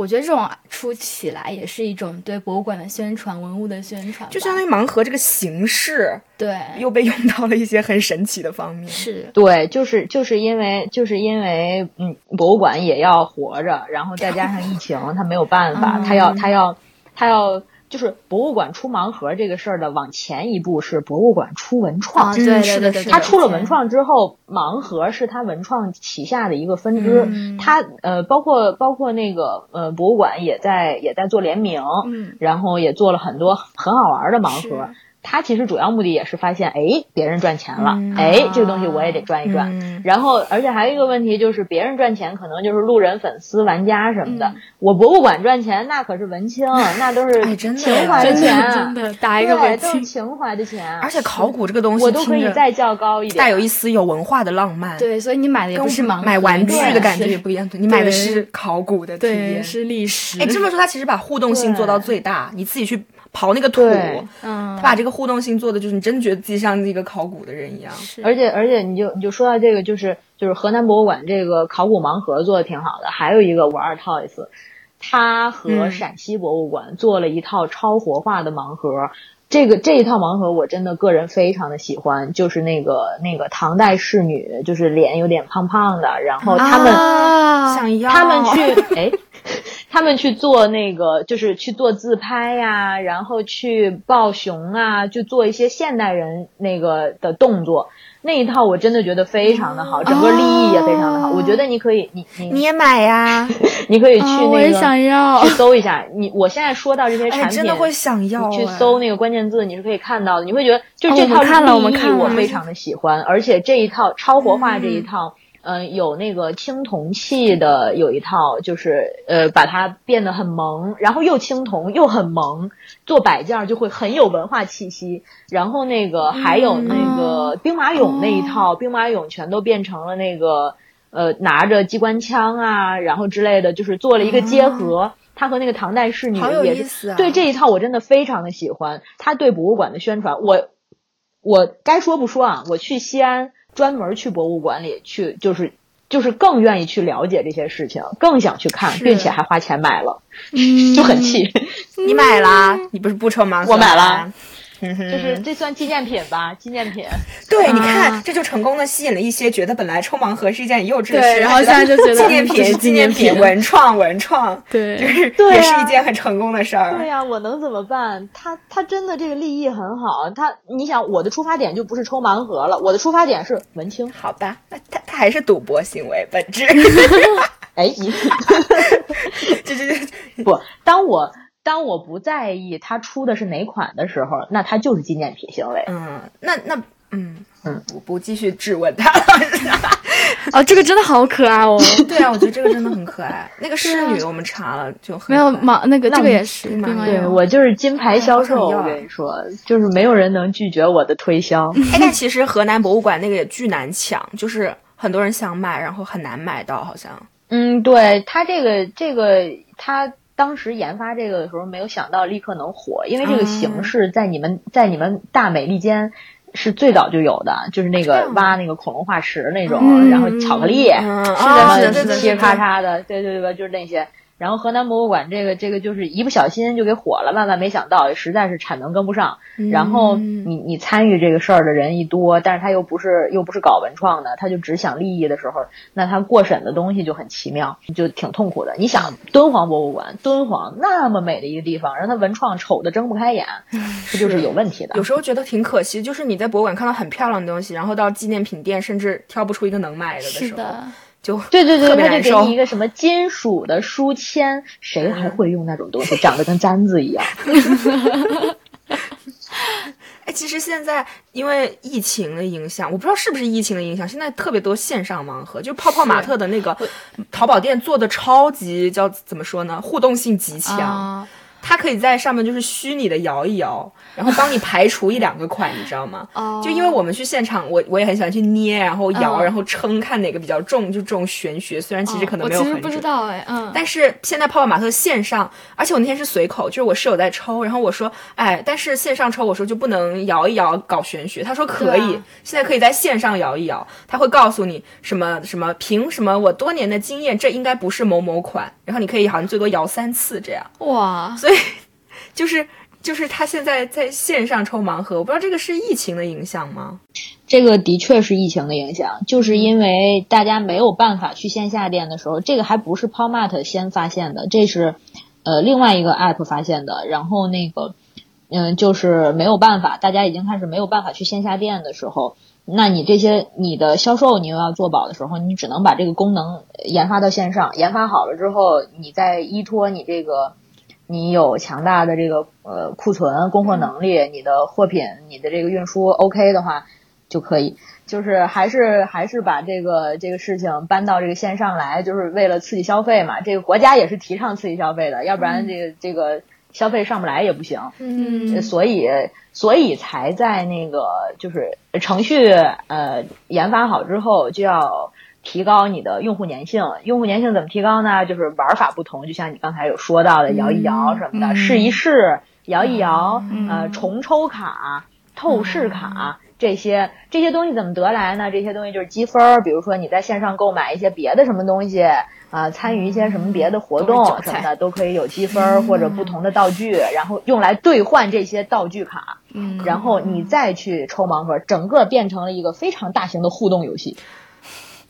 我觉得这种出起来也是一种对博物馆的宣传、文物的宣传，就相当于盲盒这个形式，对，又被用到了一些很神奇的方面。是对，就是就是因为就是因为嗯，博物馆也要活着，然后再加上疫情，他没有办法，他要他要他要。就是博物馆出盲盒这个事儿的往前一步是博物馆出文创，对对对对，他出了文创之后，盲盒是他文创旗下的一个分支，他呃包括包括那个呃博物馆也在也在做联名，然后也做了很多很好玩的盲盒。他其实主要目的也是发现，哎，别人赚钱了，哎，这个东西我也得赚一赚。然后，而且还有一个问题就是，别人赚钱可能就是路人、粉丝、玩家什么的。我博物馆赚钱，那可是文青，那都是情怀的钱，真的打一个对，都是情怀的钱。而且考古这个东西，我都可以再较高一点，带有一丝有文化的浪漫。对，所以你买的也不是盲买玩具的感觉也不一样，你买的是考古的体验，是历史。哎，这么说，他其实把互动性做到最大，你自己去。刨那个土，嗯，他把这个互动性做的，就是你真觉得自己像一个考古的人一样。而且而且，你就你就说到这个，就是就是河南博物馆这个考古盲盒做的挺好的。还有一个五二 Toys，他和陕西博物馆做了一套超活化的盲盒。这个这一套盲盒我真的个人非常的喜欢，就是那个那个唐代侍女，就是脸有点胖胖的，然后他们想要他们去 <laughs> 哎。他们去做那个，就是去做自拍呀，然后去抱熊啊，就做一些现代人那个的动作。那一套我真的觉得非常的好，整个立意也非常的好。我觉得你可以，你你你也买呀，<laughs> 你可以去那个，我也想要去搜一下。你我现在说到这些产品，真的会想要。去搜那个关键字，你是可以看到的。你会觉得，就这套立意我非常的喜欢，而且这一套超活化这一套。嗯，有那个青铜器的有一套，就是呃，把它变得很萌，然后又青铜又很萌，做摆件就会很有文化气息。然后那个还有那个兵马俑那一套，兵马俑全都变成了那个呃拿着机关枪啊，然后之类的，就是做了一个结合。他和那个唐代仕女也是对这一套，我真的非常的喜欢。他对博物馆的宣传，我我该说不说啊，我去西安。专门去博物馆里去，就是就是更愿意去了解这些事情，更想去看，并且还花钱买了，<laughs> 就很气。你买啦？你不是不抽盲盒？我买了。就是这算纪念品吧，纪念品。对，你看，这就成功的吸引了一些觉得本来抽盲盒是一件很幼稚的事，然后现在就觉得纪念品、纪念品、文创、文创，对，就是也是一件很成功的事儿。对呀，我能怎么办？他他真的这个立意很好。他，你想，我的出发点就不是抽盲盒了，我的出发点是文青。好吧，那他他还是赌博行为本质。<laughs> 哎，你，<laughs> 这这这不，当我。当我不在意它出的是哪款的时候，那它就是纪念品行为。嗯，那那嗯嗯，我不继续质问他。哦，这个真的好可爱哦。<laughs> 对啊，我觉得这个真的很可爱。那个侍女我们查了就没有马那个这个也是对我就是金牌销售。我跟你说，就是没有人能拒绝我的推销。哎，但其实河南博物馆那个也巨难抢，就是很多人想买，然后很难买到，好像。嗯，对他这个这个他。当时研发这个的时候，没有想到立刻能火，因为这个形式在你们在你们大美利坚是最早就有的，就是那个挖那个恐龙化石那种，然后巧克力，是的，是的，切咔嚓的，对对对，就是那些。然后河南博物馆这个这个就是一不小心就给火了，万万没想到，实在是产能跟不上。然后你你参与这个事儿的人一多，但是他又不是又不是搞文创的，他就只想利益的时候，那他过审的东西就很奇妙，就挺痛苦的。你想敦煌博物馆，敦煌那么美的一个地方，让他文创丑的睁不开眼，这就是有问题的。有时候觉得挺可惜，就是你在博物馆看到很漂亮的东西，然后到纪念品店甚至挑不出一个能买的的时候。就对对对，他就给你一个什么金属的书签，谁还会用那种东西？长得跟簪子一样。<laughs> 哎，其实现在因为疫情的影响，我不知道是不是疫情的影响，现在特别多线上盲盒，就泡泡玛特的那个淘宝店做的超级叫怎么说呢？互动性极强。它可以在上面就是虚拟的摇一摇，<laughs> 然后帮你排除一两个款，你知道吗？哦，就因为我们去现场，我我也很喜欢去捏，然后摇，嗯然后称，看哪个比较重，就这种玄学。虽然其实可能没有很哦我其实不知。道哎，嗯，但是现在泡泡玛特线上，而且我那天是随口，就是我室友在抽，然后我说，哎，但是线上抽，我说就不能摇一摇搞玄学，他说可以，啊现在可以在线上摇一摇，他会告诉你什么什么，凭什么我多年的经验，这应该不是某某款，然后你可以好像最多摇三次这样，哇，所以 <laughs> 就是就是他现在在线上抽盲盒，我不知道这个是疫情的影响吗？这个的确是疫情的影响，就是因为大家没有办法去线下店的时候，这个还不是 Palmat 先发现的，这是呃另外一个 app 发现的。然后那个嗯，就是没有办法，大家已经开始没有办法去线下店的时候，那你这些你的销售你又要做保的时候，你只能把这个功能研发到线上，研发好了之后，你再依托你这个。你有强大的这个呃库存供货能力，你的货品你的这个运输 OK 的话，就可以，就是还是还是把这个这个事情搬到这个线上来，就是为了刺激消费嘛。这个国家也是提倡刺激消费的，要不然这个、这个消费上不来也不行。嗯所以所以才在那个就是程序呃研发好之后就要。提高你的用户粘性，用户粘性怎么提高呢？就是玩法不同，就像你刚才有说到的，摇一摇什么的，嗯。试一试，摇一摇，嗯呃，重抽卡、透视卡、这些这些东西怎么得来呢？这些东西就是积分儿，比如说你在线上购买一些别的什么东西啊、参与一些什么别的活动什么的，都可以有积分儿或者不同的道具，然后用来兑换这些道具卡，嗯，然后你再去抽盲盒，整个变成了一个非常大型的互动游戏。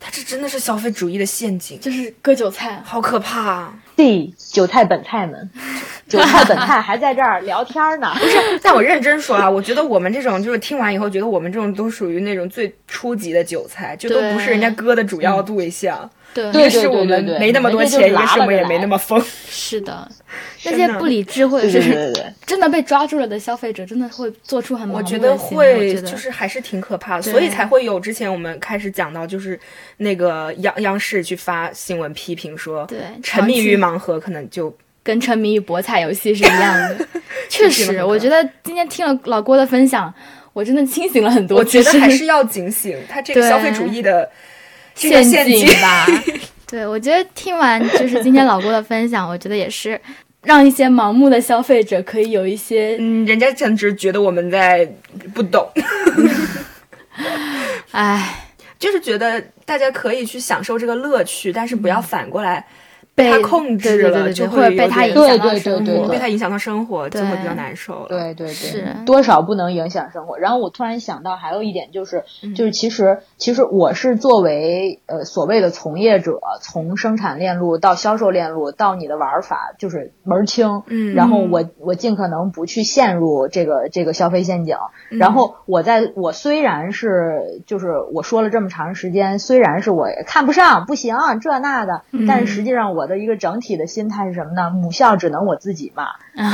他这真的是消费主义的陷阱，就是割韭菜，好可怕啊！对，韭菜本菜们，<laughs> 韭菜本菜还在这儿聊天呢。不是但我认真说啊，我觉得我们这种就是听完以后，觉得我们这种都属于那种最初级的韭菜，就都不是人家割的主要对象。对一个是我们没那么多钱，一个是我们也没那么疯。<laughs> 是的，那些不理智或者对对是对对，<laughs> 真的被抓住了的消费者，真的会做出很我觉得会，就是还是挺可怕的，所以才会有之前我们开始讲到，就是那个央央视去发新闻批评说，对沉迷于盲盒可能就跟沉迷于博彩游戏是一样的。<laughs> 确实，我觉得今天听了老郭的分享，我真的清醒了很多。我觉得还是要警醒，他这个消费主义的这个陷陷阱吧。<laughs> 对，我觉得听完就是今天老郭的分享，我觉得也是让一些盲目的消费者可以有一些，嗯，人家甚至觉得我们在不懂，<laughs> 哎，就是觉得大家可以去享受这个乐趣，但是不要反过来被他控制了，对对对对就会被他影响到对对生活。对对对被他影响到生活，就会比较难受了。对对对，是多少不能影响生活。然后我突然想到，还有一点就是，嗯就是其实其实我是作为呃所谓的从业者，从生产链路到销售链路到你的玩法，就是门儿清。嗯然后我我尽可能不去陷入这个这个消费陷阱。嗯然后我在我虽然是就是我说了这么长时间，虽然是我看不上不行这那的，嗯但是实际上我的一个整体的心态是什么呢？母校只能我自己嘛。<laughs> 啊，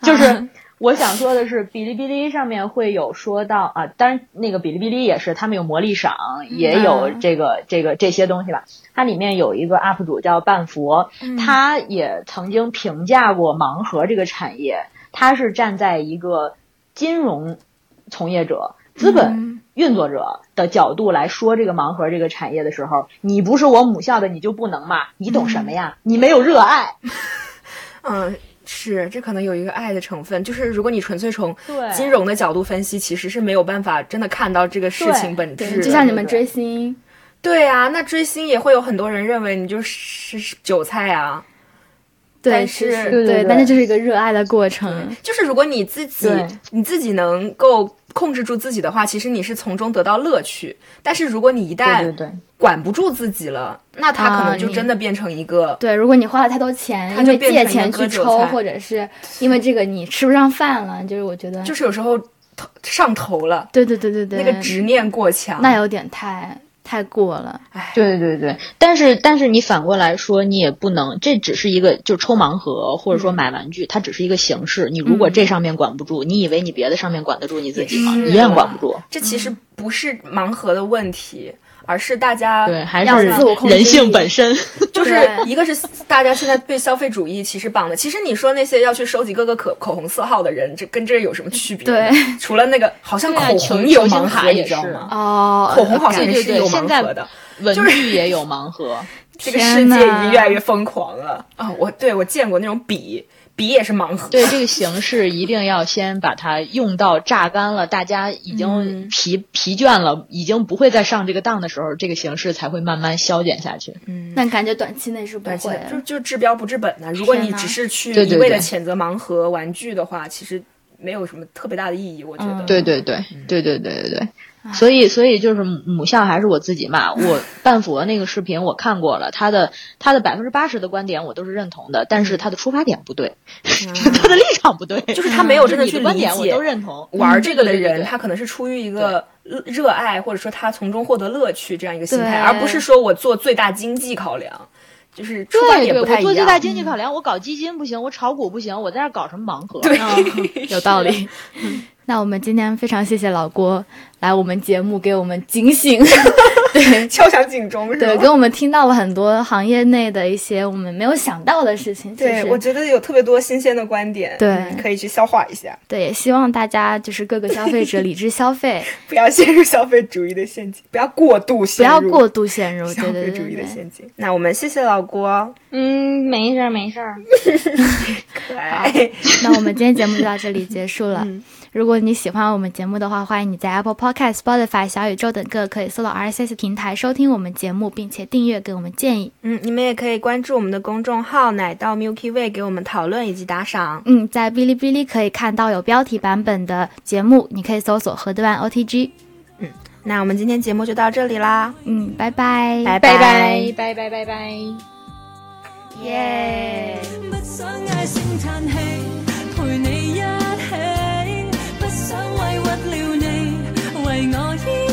就是我想说的是，哔哩哔哩上面会有说到啊，当然那个哔哩哔哩也是，他们有魔力赏，也有这个这个这些东西吧。它里面有一个 UP 主叫半佛，他也曾经评价过盲盒这个产业，他是站在一个金融从业者、资本运作者的角度来说这个盲盒这个产业的时候，你不是我母校的，你就不能嘛？你懂什么呀？你没有热爱。<laughs> 嗯，是，这可能有一个爱的成分，就是如果你纯粹从对金融的角度分析，其实是没有办法真的看到这个事情本质。就像你们追星，对啊，那追星也会有很多人认为你就是是韭菜啊。对，但是是对对对但是就是一个热爱的过程。就是如果你自己你自己能够控制住自己的话，其实你是从中得到乐趣。但是如果你一旦。管不住自己了，那他可啊能就真的变成一个。对，如果你花了太多钱，它因为借就变成一个钱去抽，或者是因为这个你吃不上饭了，就是我觉得，就是有时候头上头了，对对对对对，那个执念过强。那有点太太过了。对对对，但是但是你反过来说，你也不能，这只是一个就抽盲盒或者说买玩具，它只是一个形式。你如果这上面管不住，你以为你别的上面管得住你自己吗？一样管不住。这其实不是盲盒的问题，而是大家对还是自我控制人性本身。就是一个是大家现在被消费主义其实绑的，其实你说那些要去收集各个口口红色号的人，这跟这有什么区别？对，除了那个好像口球红有盲盒，你知道吗？哦，口红好像对对也是有盲盒的。文具也有盲盒，<laughs> 这个世界已经越来越疯狂了啊！我对我见过那种笔，笔也是盲盒。对这个形式一定要先把它用到榨干了，大家已嗯经疲、疲倦了，已经不会再上这个当的时候，这个形式才会慢慢消减下去。嗯，那感觉短期内是不会就就治标不治本的、如果你只是去一味的谴责盲盒玩具的话，其实没有什么特别大的意义，我觉得。嗯对对对对对对对对。所以，所以就是母校还是我自己嘛。我 <laughs> 半佛那个视频我看过了，他的他的百分之八十的观点我都是认同的，但是他的出发点不对，<laughs> 他的立场不对，<laughs> 就是他没有真的去你的观点理解我都认同。玩这个的人，他可能是出于一个热热爱，或者说他从中获得乐趣这样一个心态，而不是说我做最大经济考量，就是出发对对，点不太一我做最大。经济考量，我搞基金不行，我炒股不行，我在这搞什么盲盒？对嗯有道理。那我们今天非常谢谢老郭来我们节目给我们警醒，<laughs> 对敲响警钟是对，吧？给我们听到了很多行业内的一些我们没有想到的事情。其对，实我觉得有特别多新鲜的观点，对嗯可以去消化一下，对，也希望大家就是各个消费者理智消费，<laughs> 不要陷入消费主义的陷阱，不要过度不陷入要过度陷入。消费主义的。陷阱。那我们谢谢老郭，嗯，没事儿没事儿。<laughs> 可爱。那我们今天节目就到这里结束了。嗯如果你喜欢我们节目的话，欢迎你在 Apple Podcast、Spotify、小宇宙等各可以搜到 RSS 平台收听我们节目，并且订阅给我们建议。嗯，你们也可以关注我们的公众号“奶到 Milky Way”，给我们讨论以及打赏。嗯，在哔哩哔哩可以看到有标题版本的节目，你可以搜索“河段 OTG”。嗯那我们今天节目就到这里啦，嗯，拜拜，拜拜拜拜拜拜拜。耶。不想嗌聲嘆氣。我依